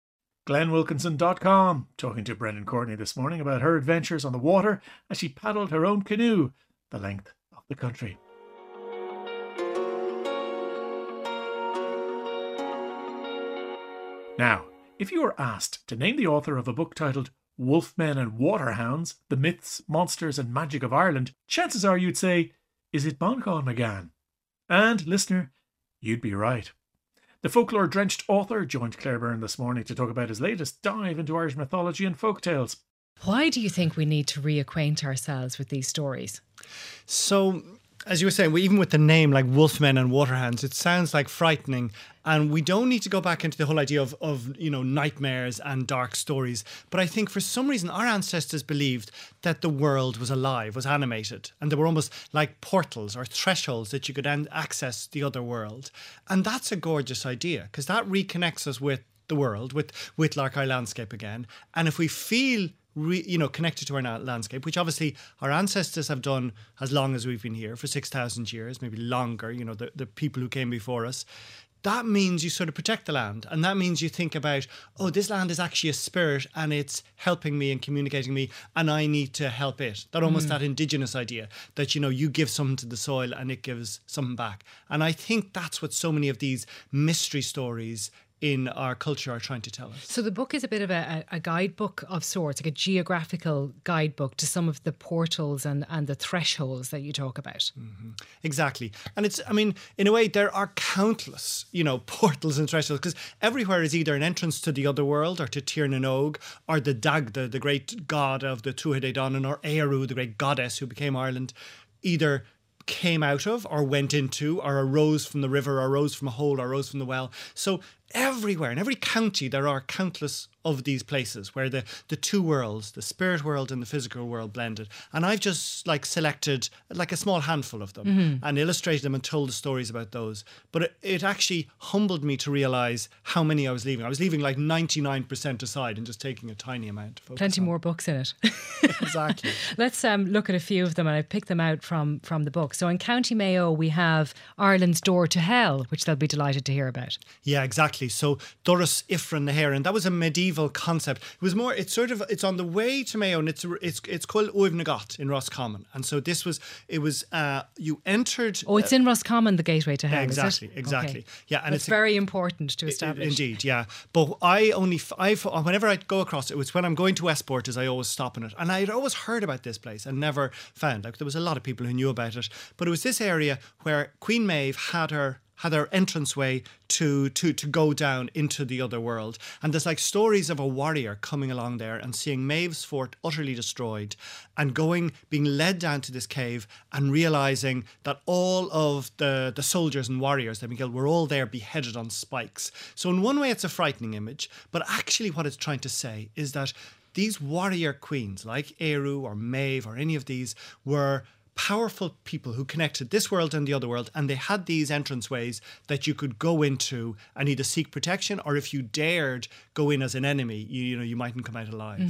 GwenWilkinson.com, talking to Brendan Courtney this morning about her adventures on the water as she paddled her own canoe the length of the country. Now, if you were asked to name the author of a book titled Wolfmen and Waterhounds The Myths, Monsters, and Magic of Ireland, chances are you'd say, Is it Manchán Magan? And, listener, you'd be right. The folklore drenched author joined Claire Byrne this morning to talk about his latest dive into Irish mythology and folk tales. Why do you think we need to reacquaint ourselves with these stories? So, as you were saying, even with the name like Wolfmen and Waterhounds, it sounds like frightening. And we don't need to go back into the whole idea of, of you know nightmares and dark stories. But I think for some reason our ancestors believed that the world was alive, was animated, and they were almost like portals or thresholds that you could access the other world. And that's a gorgeous idea because that reconnects us with the world, with with Larkeye landscape again. And if we feel re, you know, connected to our na- landscape, which obviously our ancestors have done as long as we've been here for 6,000 years, maybe longer, you know, the, the people who came before us. That means you sort of protect the land. And that means you think about, oh, this land is actually a spirit and it's helping me and communicating me, and I need to help it. That almost mm. that indigenous idea that, you know, you give something to the soil and it gives something back. And I think that's what so many of these mystery stories in our culture are trying to tell us. So the book is a bit of a, a guidebook of sorts, like a geographical guidebook to some of the portals and, and the thresholds that you talk about. Mm-hmm. Exactly. And it's, I mean, in a way, there are countless, you know, portals and thresholds because everywhere is either an entrance to the other world or to Tir na Og or the Dagda, the great god of the Tuatha Dé Danann, or Ériu, the great goddess who became Ireland, either came out of or went into or arose from the river or arose from a hole or arose from the well. So everywhere in every county there are countless of these places where the the two worlds the spirit world and the physical world blended and i've just like selected like a small handful of them and illustrated them and told the stories about those but it, it actually humbled me to realize how many i was leaving i was leaving like 99% aside and just taking a tiny amount Plenty on. more books in it. exactly Let's um, look at a few of them, and I've picked them out from from the book. So in County Mayo, we have Ireland's Door to Hell, which they'll be delighted to hear about. Yeah, exactly. So Doras Ifrinn the Heron, that was a medieval concept. It was more. It's sort of. It's on the way to Mayo, and it's it's it's called Uaimh na gCat in Roscommon. And so this was. It was. Uh, you entered. Oh, it's in Roscommon, the gateway to hell. it? exactly, exactly. Okay. Yeah, and That's it's a- very important to I- establish. Indeed, yeah. But I only, I whenever I go across it, was when I'm going to Westport, is I always stop in it, and I'd always heard about this place and never found. Like there was a lot of people who knew about it, but it was this area where Queen Maeve had her had her entranceway to to to go down into the other world. And there's like stories of a warrior coming along there and seeing Maeve's fort utterly destroyed and going being led down to this cave and realizing that all of the the soldiers and warriors that killed were all there beheaded on spikes. So in one way it's a frightening image, but actually what it's trying to say is that these warrior queens like Ériu or Maeve or any of these were powerful people who connected this world and the other world, and they had these entranceways that you could go into and either seek protection or if you dared go in as an enemy, you, you know, you mightn't come out alive.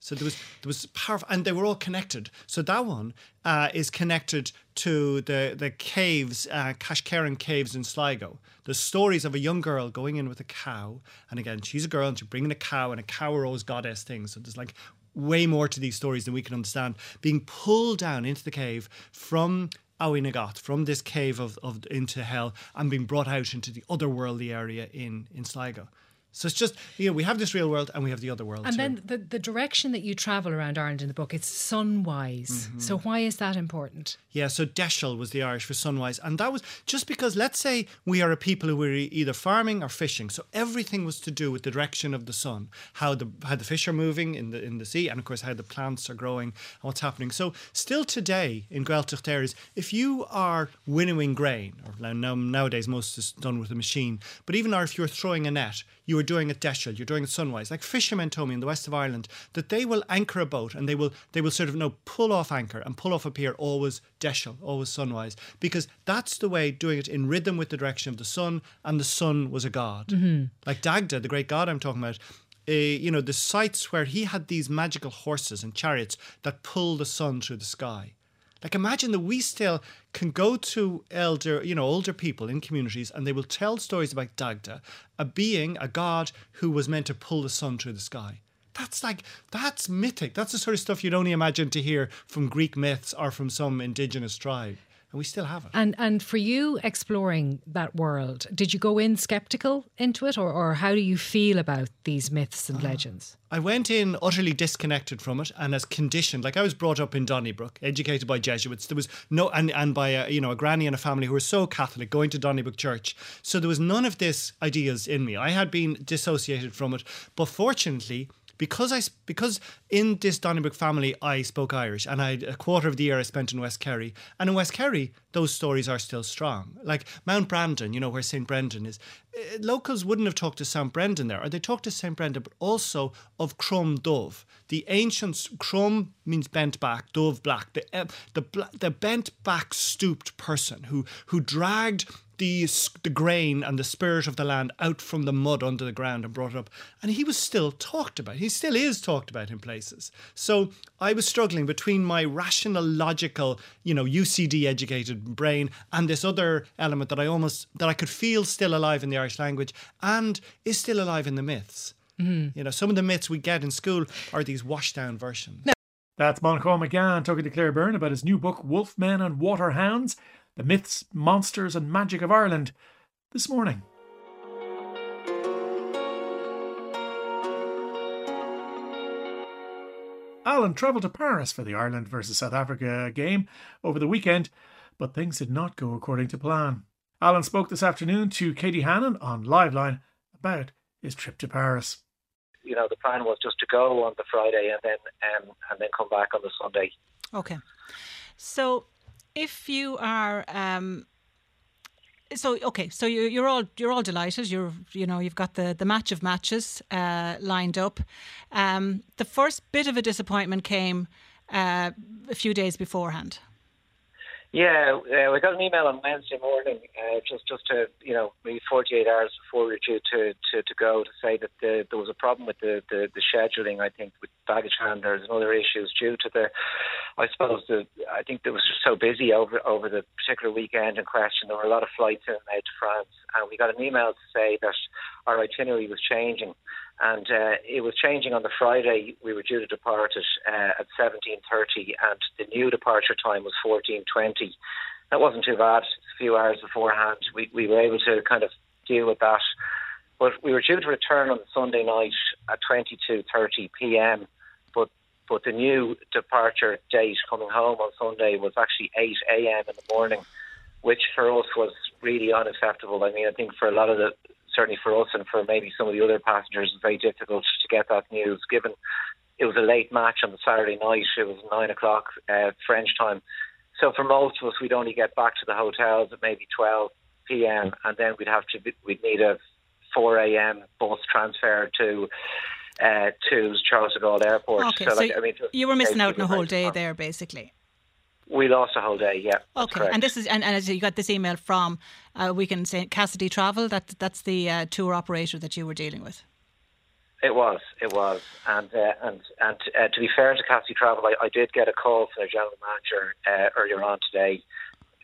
So there was there was powerful, and they were all connected. So that one uh, is connected to the the caves, uh, Keshcorran caves in Sligo. The stories of a young girl going in with a cow, and again, she's a girl and she's bringing a cow, and a cow are always goddess things. So there's like way more to these stories than we can understand. Being pulled down into the cave from Uaimh na gCat, from this cave of, of into hell, and being brought out into the otherworldly area in in Sligo. So it's just you know we have this real world and we have the other world. And too. then the, the direction that you travel around Ireland in the book, it's sunwise. Mm-hmm. So why is that important? Yeah, so deiseal was the Irish for sunwise. And that was just because, let's say, we are a people who were either farming or fishing. So everything was to do with the direction of the sun, how the how the fish are moving in the in the sea, and of course how the plants are growing and what's happening. So still today in Gaeltacht areas, if you are winnowing grain, or now, now nowadays most is done with a machine, but even or if you're throwing a net, you are doing it deiseal, you're doing it sunwise. Like fishermen told me in the west of Ireland that they will anchor a boat and they will they will sort of know pull off anchor and pull off a pier always deiseal, always sunwise, because that's the way doing it in rhythm with the direction of the sun, and the sun was a god. Like Dagda, the great god I'm talking about. Uh, you know the sites where he had these magical horses and chariots that pull the sun through the sky. Like imagine that we still can go to elder, you know, older people in communities and they will tell stories about Dagda, a being, a god who was meant to pull the sun through the sky. That's like that's mythic. That's the sort of stuff you'd only imagine to hear from Greek myths or from some indigenous tribe. And we still have it. And and for you exploring that world, did you go in skeptical into it, or, or how do you feel about these myths and ah. legends? I went in utterly disconnected from it and as conditioned. Like I was brought up in Donnybrook, educated by Jesuits. There was no and and by a, you know a granny and a family who were so Catholic, going to Donnybrook Church. So there was none of this ideas in me. I had been dissociated from it, but fortunately. Because I because in this Donnybrook family I spoke Irish and I a quarter of the year I spent in West Kerry. And in West Kerry those stories are still strong. Like Mount Brandon you know where St Brendan is eh, locals wouldn't have talked to St Brendan there. Or they talked to St Brendan but also of Crom Dubh. The ancient Crom means bent back Dubh black. The eh, the the bent back stooped person who who dragged the the grain and the spirit of the land out from the mud under the ground and brought it up. And he was still talked about. He still is talked about in places. So I was struggling between my rational, logical, you know, UCD educated brain and this other element that I almost that I could feel still alive in the Irish language and is still alive in the myths. Mm-hmm. You know, some of the myths we get in school are these washed down versions. No. That's Manchán Magan talking to Claire Byrne about his new book, Wolfmen and Waterhounds The Myths, Monsters, and Magic of Ireland, this morning. Alan travelled to Paris for the Ireland versus South Africa game over the weekend, but things did not go according to plan. Alan spoke this afternoon to Katie Hannon on Liveline about his trip to Paris you know, the plan was just to go on the Friday and then um, and then come back on the Sunday. Okay, so if you are. Um, so okay, so you, you're all you're all delighted. You're you know you've got the the match of matches uh, lined up. Um, the first bit of a disappointment came uh, a few days beforehand. Yeah, uh, we got an email on Wednesday morning, uh, just just to you know maybe 48 hours before we were due to, to, to go to say that the, there was a problem with the, the, the scheduling. I think with baggage handlers and other issues due to the, I suppose the I think it was just so busy over over the particular weekend in question. There were a lot of flights in and out to France, and we got an email to say that our itinerary was changing and uh, it was changing on the Friday. We were due to depart at, uh, at 17.30 and the new departure time was 14.20. That wasn't too bad. A few hours beforehand, we, we were able to kind of deal with that. But we were due to return on Sunday night at 22.30 p.m. But but the new departure date coming home on Sunday was actually 8 a.m. in the morning, which for us was really unacceptable. I mean, I think for a lot of the certainly for us and for maybe some of the other passengers, it's very difficult to get that news given it was a late match on the Saturday night. It was nine o'clock uh, French time. So for most of us, we'd only get back to the hotels at maybe 12 p.m. and then we'd have to we'd need a 4 a.m. bus transfer to uh, to Charles de Gaulle Airport. Okay, so, so like, I mean, you were missing out on a whole day there, basically. We lost a whole day, yeah. Okay, and this is and, and as you got this email from uh, we can say Cassidy Travel. That that's the uh, tour operator that you were dealing with. It was, it was, and uh, and and uh, to be fair to Cassidy Travel, I, I, did get a call from their general manager uh, earlier on today,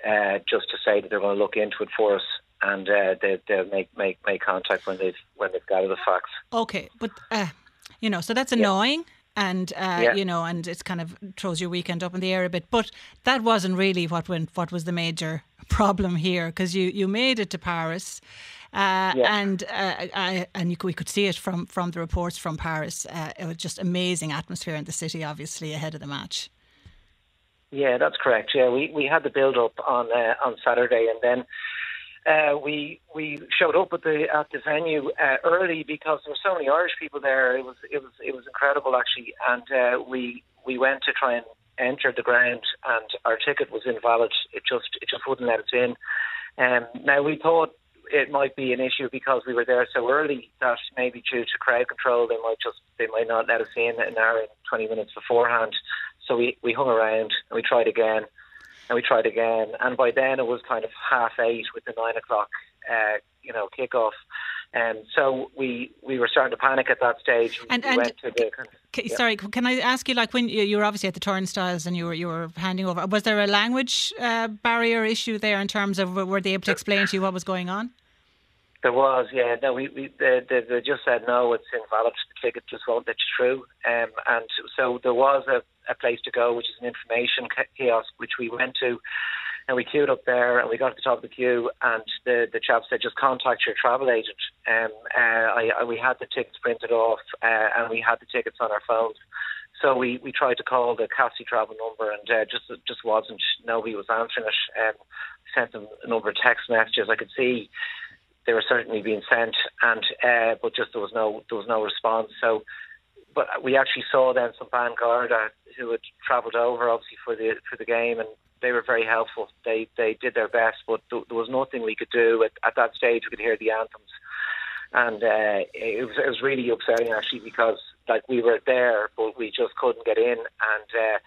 uh, just to say that they're going to look into it for us, and they, they'll make make make contact when they've when they've gathered the facts. Okay, but you know, so that's annoying. Yeah and uh, yeah. you know, and it kind of throws your weekend up in the air a bit. But that wasn't really what went. What was the major problem here? Because you you made it to Paris. Uh, yeah. And uh, I, and you, we could see it from, from the reports from Paris. Uh, it was just amazing atmosphere in the city, obviously ahead of the match. Yeah, that's correct. Yeah, we, we had the build up on uh, on Saturday, and then uh, we we showed up at the at the venue uh, early because there were so many Irish people there. It was it was it was incredible actually, and uh, we we went to try and enter the ground, and our ticket was invalid. It just it just wouldn't let us in. Um, now we thought it might be an issue because we were there so early that maybe due to crowd control they might just they might not let us in an hour and twenty minutes beforehand. So we, we hung around and we tried again and we tried again. And by then it was kind of half eight with the nine o'clock, uh, you know, kickoff. And um, so we we were starting to panic at that stage. And, we and the, yeah. sorry, can I ask you, like when you, you were obviously at the turnstiles and you were you were handing over, was there a language uh, barrier issue there in terms of were they able to explain to you what was going on? There was, yeah. No, we, we they, they, they just said no, it's invalid. The ticket just won't let you through. Um, and so there was a, a place to go, which is an information kiosk, which we went to, and we queued up there, and we got to the top of the queue, and the the chap said, just contact your travel agent. Um, uh, I, I, we had the tickets printed off, uh, and we had the tickets on our phones. So we, we tried to call the Cassidy travel number, and uh, just just wasn't. Nobody was answering it. Um, sent them a number of text messages. I could see they were certainly being sent, and uh, but just there was no there was no response. So, but we actually saw then some band Garda who had travelled over obviously for the for the game, and they were very helpful. They they did their best, but th- there was nothing we could do at, at that stage. We could hear the anthems, and uh, it was it was really upsetting actually because like we were there, but we just couldn't get in, and. Uh,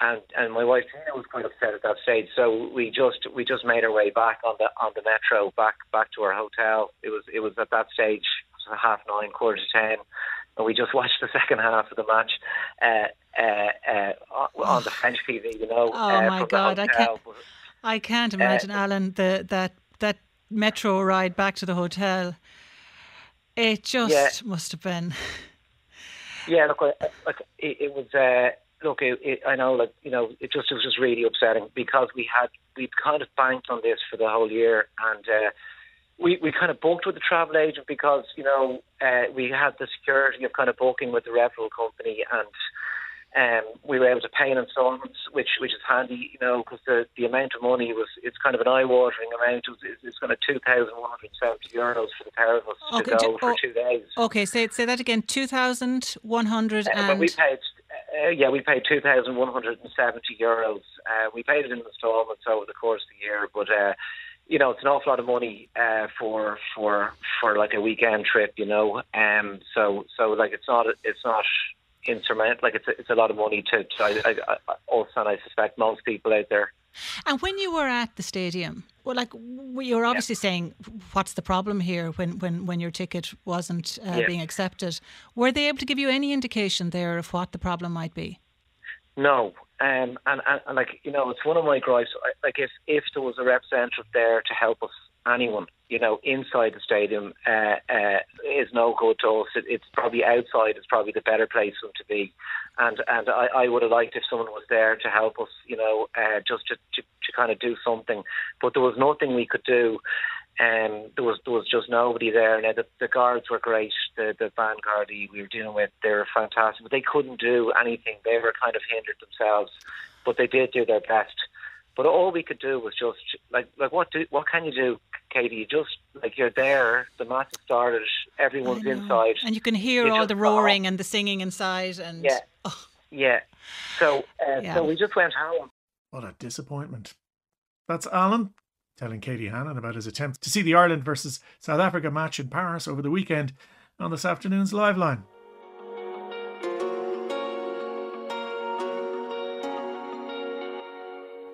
and and my wife Tina was quite upset at that stage. So we just we just made our way back on the on the metro back back to our hotel. It was it was at that stage half nine, quarter to ten, and we just watched the second half of the match uh, uh, uh, on the French TV. You know. Oh uh, my God! I can't. I can't imagine, Alan, the that that metro ride back to the hotel. It just Yeah. must have been. Yeah, look, look, it, it was. Look, it, it, I know, like you know, it just it was just really upsetting because we had we kind of banked on this for the whole year, and uh, we we kind of booked with the travel agent because you know uh, we had the security of kind of booking with the rental company, and um, we were able to pay in installments, which which is handy, you know, because the the amount of money was it's kind of an eye watering amount. It was, it's, it's kind of two thousand one hundred seventy euros for the pair of us Okay, to go for oh, two days. Okay, say say that again. Two thousand one hundred Uh, and we paid, uh, yeah, we paid two thousand one hundred and seventy euros. Uh, we paid it in installments over the course of the year, but uh, you know, it's an awful lot of money uh, for for for like a weekend trip, you know. Um, so so like it's not it's not insurmountable. Like it's a, it's a lot of money to, to I, I, I, also, and I suspect most people out there. And when you were at the stadium, well, like you're obviously saying, what's the problem here when, when, when your ticket wasn't uh, Yeah. being accepted? Were they able to give you any indication there of what the problem might be? No, um, and, and, and like you know, it's one of my gripes. I- Like if if there was a representative there to help us, anyone, you know, inside the stadium uh, uh, is no good to us. It, it's probably outside is probably the better place for them to be, and and I, I would have liked if someone was there to help us, you know, uh, just to, to to kind of do something. But there was nothing we could do. Um, there was there was just nobody there. Now the, the guards were great. The the vanguard we were dealing with, they were fantastic, but they couldn't do anything. They were kind of hindered themselves, but they did do their best. But all we could do was just like like what do what can you do, Katie? You just like you're there. The match has started. Everyone's inside, And you can hear You all the go, roaring and the singing inside. And Yeah. Yeah. So uh, Yeah. so we just went home. What a disappointment. That's Alan telling Katie Hannon about his attempt to see the Ireland versus South Africa match in Paris over the weekend on this afternoon's Liveline.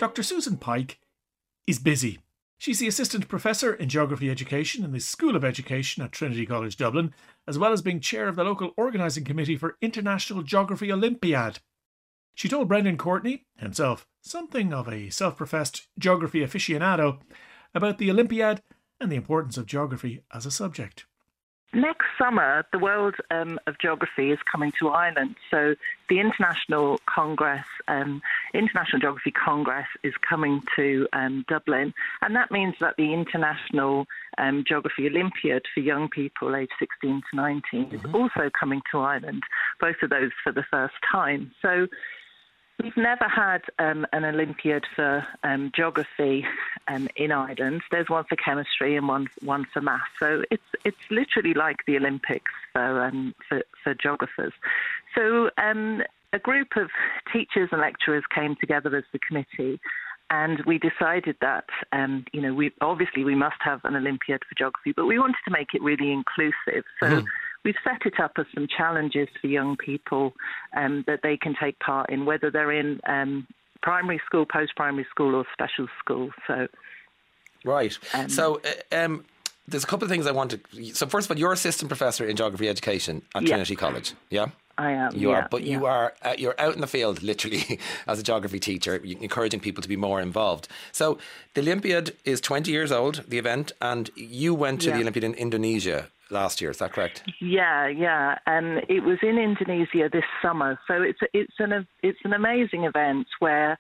Dr. Susan Pike is busy. She's the assistant professor in geography education in the School of Education at Trinity College Dublin, as well as being chair of the local organising committee for International Geography Olympiad. She told Brendan Courtney, himself something of a self professed geography aficionado, about the Olympiad and the importance of geography as a subject. Next summer, the World um, of Geography is coming to Ireland. So the International Congress, um, International Geography Congress, is coming to um, Dublin, and that means that the International um, Geography Olympiad for young people aged 16 to 19 is also coming to Ireland. Both of those for the first time. So We've never had um, an Olympiad for um, geography um, in Ireland. There's one for chemistry and one one for maths. So it's it's literally like the Olympics for um, for, for geographers. So um, a group of teachers and lecturers came together as the committee. And we decided that, um, you know, we obviously we must have an Olympiad for geography, but we wanted to make it really inclusive. So we've set it up as some challenges for young people um, that they can take part in, whether they're in um, primary school, post-primary school, or special school. So Right. so, uh, um, there's a couple of things I want to. So, first of all, you're assistant professor in geography education at Yeah. Trinity College. Yeah. I am. You yeah, are, but you are uh, you're out in the field literally as a geography teacher, encouraging people to be more involved. So the Olympiad is 20 years old, the event, and you went to Yeah. the Olympiad in Indonesia last year. Is that correct? Yeah, yeah, and it was in Indonesia this summer. So it's it's an it's an amazing event where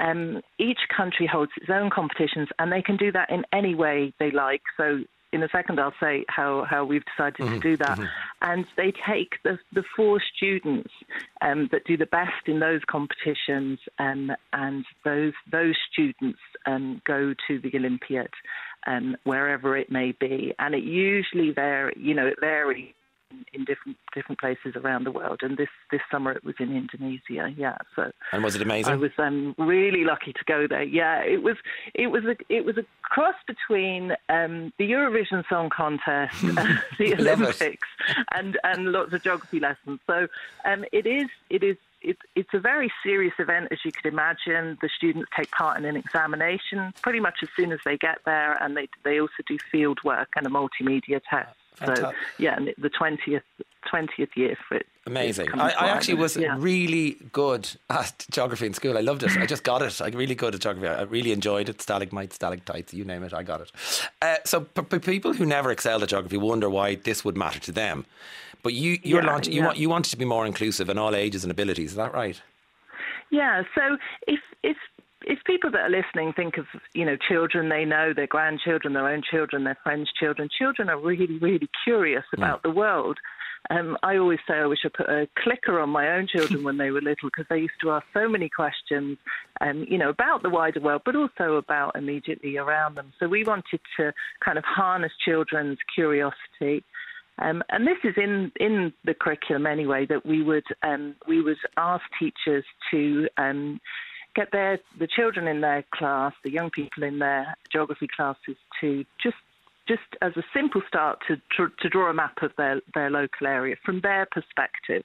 um, each country holds its own competitions, and they can do that in any way they like. So in a second, I'll say how, how we've decided to do that. And they take the the four students um, that do the best in those competitions, um, and those those students um, go to the Olympiad um, wherever it may be, and it usually vary. You know, it varies in- different different places around the world. And this this summer it was in Indonesia. Yeah, so And was it amazing? I was um, really lucky to go there. Yeah, it was it was a it was a cross between um, the Eurovision Song Contest, the Olympics, and and lots of geography lessons. So um, it is it is it, it's a very serious event, as you could imagine. The students take part in an examination pretty much as soon as they get there, and they they also do field work and a multimedia test. So yeah, the twentieth twentieth year for it. Amazing. I, I, actually was yeah. really good at geography in school. I loved it. I just got it. I really good at geography. I really enjoyed it. Stalagmites, stalactites, you name it. I got it. Uh, so p- p- people who never excelled at geography wonder why this would matter to them. But you, you're yeah, launching. You want you wanted to be more inclusive in all ages and abilities. Is that right? Yeah. So if if if people that are listening think of you know children they know their grandchildren their own children their friends children children are really really curious hmm. about mm. the world um, I always say I wish I put a clicker on my own children when they were little because they used to ask so many questions, um, you know, about the wider world, but also about immediately around them. So we wanted to kind of harness children's curiosity. Um, and this is in, in the curriculum anyway that we would um, we would ask teachers to um, get their the children in their class, the young people in their geography classes, to just just as a simple start to, to, to draw a map of their, their local area from their perspective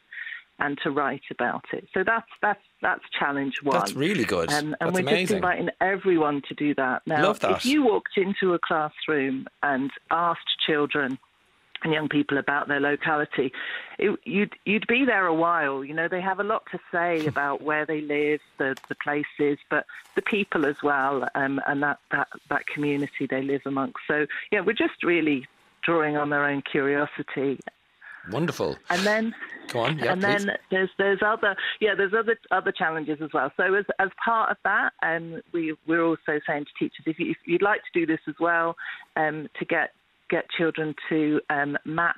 and to write about it. So that's that's that's challenge one. That's really good. Um, and that's we're amazing. just inviting everyone to do that. Now, Love that. if you walked into a classroom and asked children and young people about their locality, it, you'd you'd be there a while. You know, they have a lot to say about where they live, the the places, but the people as well, um, and that, that that community they live amongst. So yeah, we're just really drawing on their own curiosity. Wonderful. And then go on. Yeah, and please. then there's there's other yeah there's other other challenges as well. So as as part of that, um, we we're also saying to teachers if, you, if you'd like to do this as well, um, to get get children to um, map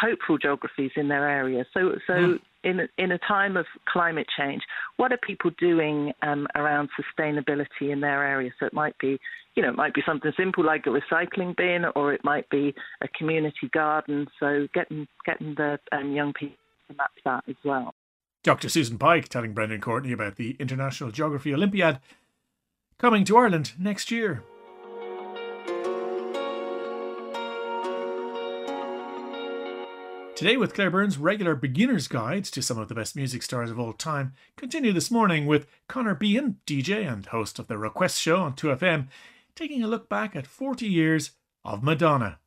hopeful geographies in their area. So, so mm. in in a time of climate change, what are people doing um, around sustainability in their area? So it might be, you know, it might be something simple like a recycling bin, or it might be a community garden. So getting getting the um, young people to map that as well. Dr. Susan Pike telling Brendan Courtney about the International Geography Olympiad coming to Ireland next year. Today, with Claire Byrne's regular beginner's guides to some of the best music stars of all time, continue this morning with Conor Behan, DJ and host of the Request Show on 2FM, taking a look back at 40 years of Madonna.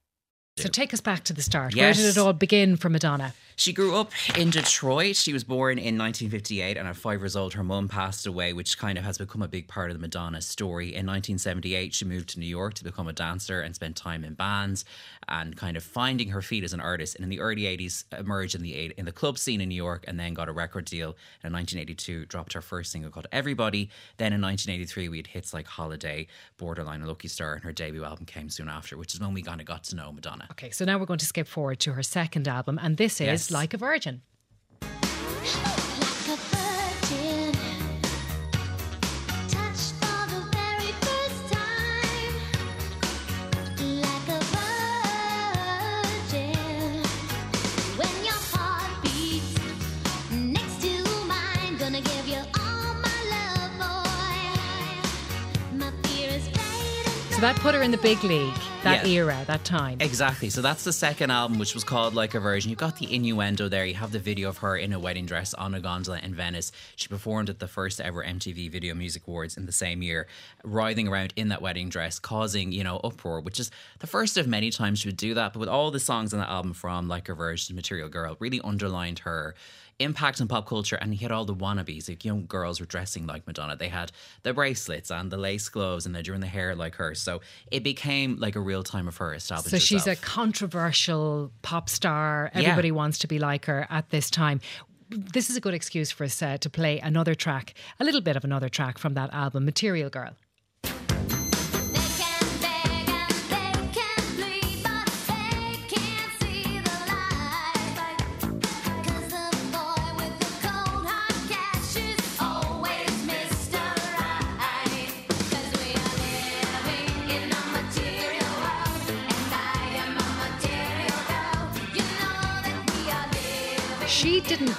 So take us back to the start. Yes. Where did it all begin for Madonna? She grew up in Detroit. She was born in 1958, and at five years old, her mum passed away, which kind of has become a big part of the Madonna story. In 1978, she moved to New York to become a dancer and spent time in bands and kind of finding her feet as an artist. And in the early 80s, emerged in the in the club scene in New York, and then got a record deal. And in 1982, dropped her first single called Everybody. Then in 1983, we had hits like Holiday, Borderline, and Lucky Star, and her debut album came soon after, which is when we kind of got to know Madonna. Okay, so now we're going to skip forward to her second album, and this is. Yes like a virgin. that put her in the big league, that yeah. era, that time. Exactly. So that's the second album, which was called Like a Virgin. You've got the innuendo there. You have the video of her in a wedding dress on a gondola in Venice. She performed at the first ever MTV Video Music Awards in the same year, writhing around in that wedding dress, causing, you know, uproar, which is the first of many times she would do that. But with all the songs on that album from Like a Virgin, Material Girl, really underlined her impact on pop culture and he had all the wannabes like young girls were dressing like madonna. They had the bracelets and the lace gloves and they're doing the hair like her. So it became like a real time of her establishing so she's a controversial pop star. Everybody yeah. wants to be like her at this time. This is a good excuse for us uh, to play another track a little bit of another track from that album material girl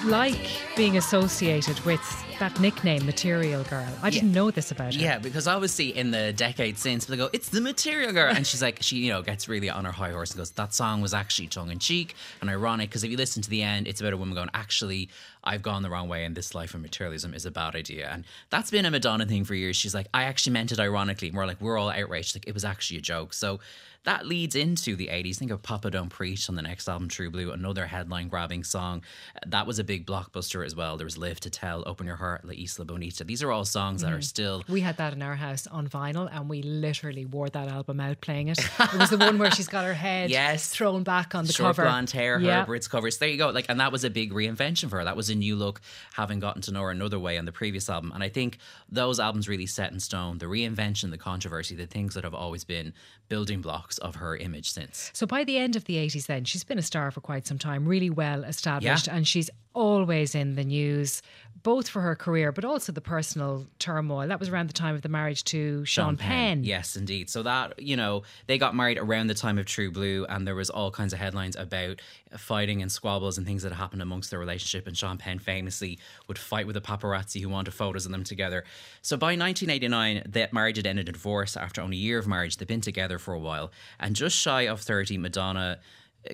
like being associated with that nickname, Material Girl. I didn't yeah. know this about her. Yeah, because obviously in the decades since, they go, it's the Material Girl. And she's like, she, you know, gets really on her high horse and goes, that song was actually tongue in cheek and ironic. Because if you listen to the end, it's about a woman going, actually, I've gone the wrong way and this life of materialism is a bad idea. And that's been a Madonna thing for years. She's like, I actually meant it ironically. And we're like, we're all outraged. Like, it was actually a joke. So that leads into the 80s. Think of Papa Don't Preach on the next album, True Blue, another headline grabbing song. That was a big blockbuster as well. There was Live to Tell, Open Your Heart, La Isla Bonita. These are all songs that are Mhm. still. We had that in our house on vinyl, and we literally wore that album out playing it. It was the one where she's got her head Yes. thrown back on the Short cover. blonde hair, Yeah. Herb Ritts covers. There you go. Like, and that was a big reinvention for her. That was a new look, having gotten to know her another way on the previous album. And I think those albums really set in stone the reinvention, the controversy, the things that have always been building blocks of her image since. So by the end of the 80s, then, she's been a star for quite some time, really well established, Yeah. and she's always in the news, both for her career, but also the personal turmoil. That was around the time of the marriage to Sean, Penn. Yes, indeed. So that, you know, they got married around the time of True Blue and there was all kinds of headlines about fighting and squabbles and things that happened amongst their relationship and Sean Penn famously would fight with the paparazzi who wanted photos of them together. So by 1989, that marriage had ended in divorce after only a year of marriage. They'd been together for a while and just shy of 30, Madonna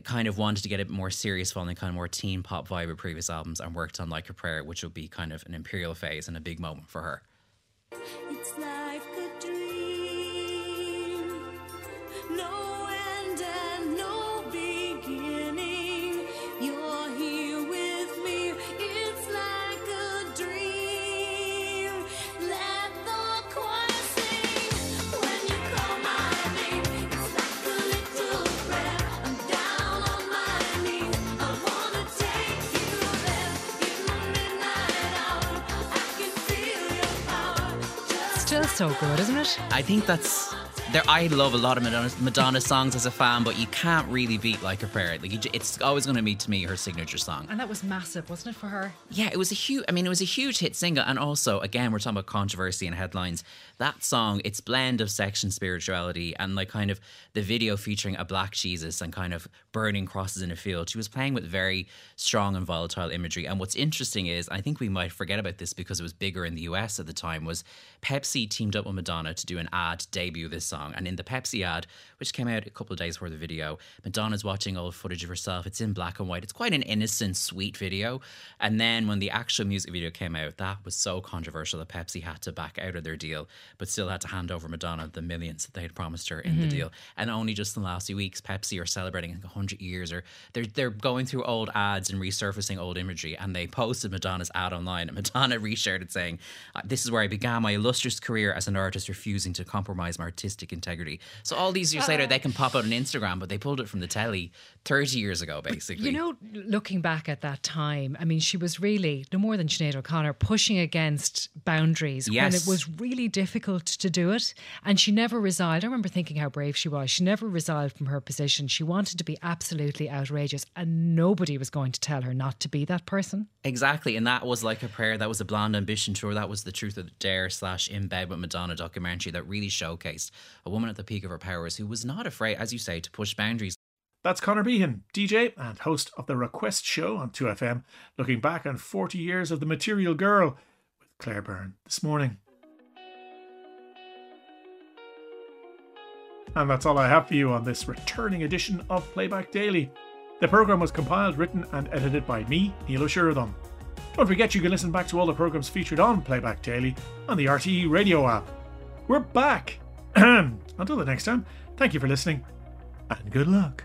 kind of wanted to get a more serious following kind of more teen pop vibe of previous albums and worked on Like a Prayer, which would be kind of an imperial phase and a big moment for her. So good, isn't it? I think that's there. I love a lot of Madonna, Madonna songs as a fan, but you can't really beat like a prayer. Like you, it's always going to be to me her signature song. And that was massive, wasn't it, for her? Yeah, it was a huge. I mean, it was a huge hit single, and also, again, we're talking about controversy and headlines. That song, its blend of section spirituality and like kind of the video featuring a black Jesus and kind of burning crosses in a field. She was playing with very strong and volatile imagery. And what's interesting is, I think we might forget about this because it was bigger in the US at the time. Was Pepsi teamed up with Madonna to do an ad debut this song, and in the Pepsi ad, which came out a couple of days before the video, Madonna's watching old footage of herself. It's in black and white. It's quite an innocent, sweet video. And then when the actual music video came out, that was so controversial that Pepsi had to back out of their deal, but still had to hand over Madonna the millions that they had promised her in the Mhm. deal. And only just in the last few weeks, Pepsi are celebrating like 100 years, or they're they're going through old ads and resurfacing old imagery. And they posted Madonna's ad online, and Madonna reshared it saying, "Uh, "This is where I began my illustrious career as an artist, refusing to compromise my artistic integrity." So all these years later, they can pop out on Instagram, but they pulled it from the telly 30 years ago, basically. You know, looking back at that time, I mean, she was really no more than Sinead O'Connor pushing against boundaries when it was really difficult to do it. And she never resigned. I remember thinking how brave she was. She never resigned from her position. She wanted to be absolutely outrageous, and nobody was going to tell her not to be that person. Exactly, and that was like a prayer. That was a blonde ambition tour. That was the truth of the Dare slash In Bed with Madonna documentary that really showcased a woman at the peak of her powers who was not afraid, as you say, to push boundaries. That's Conor Behan, DJ and host of the Request Show on 2FM, looking back on 40 years of The Material Girl with Claire Byrne this morning. And that's all I have for you on this returning edition of Playback Daily. The programme was compiled, written, and edited by me, Neil O'Sheridan. Don't forget you can listen back to all the programmes featured on Playback Daily on the RTE radio app. We're back! Until the next time, thank you for listening and good luck.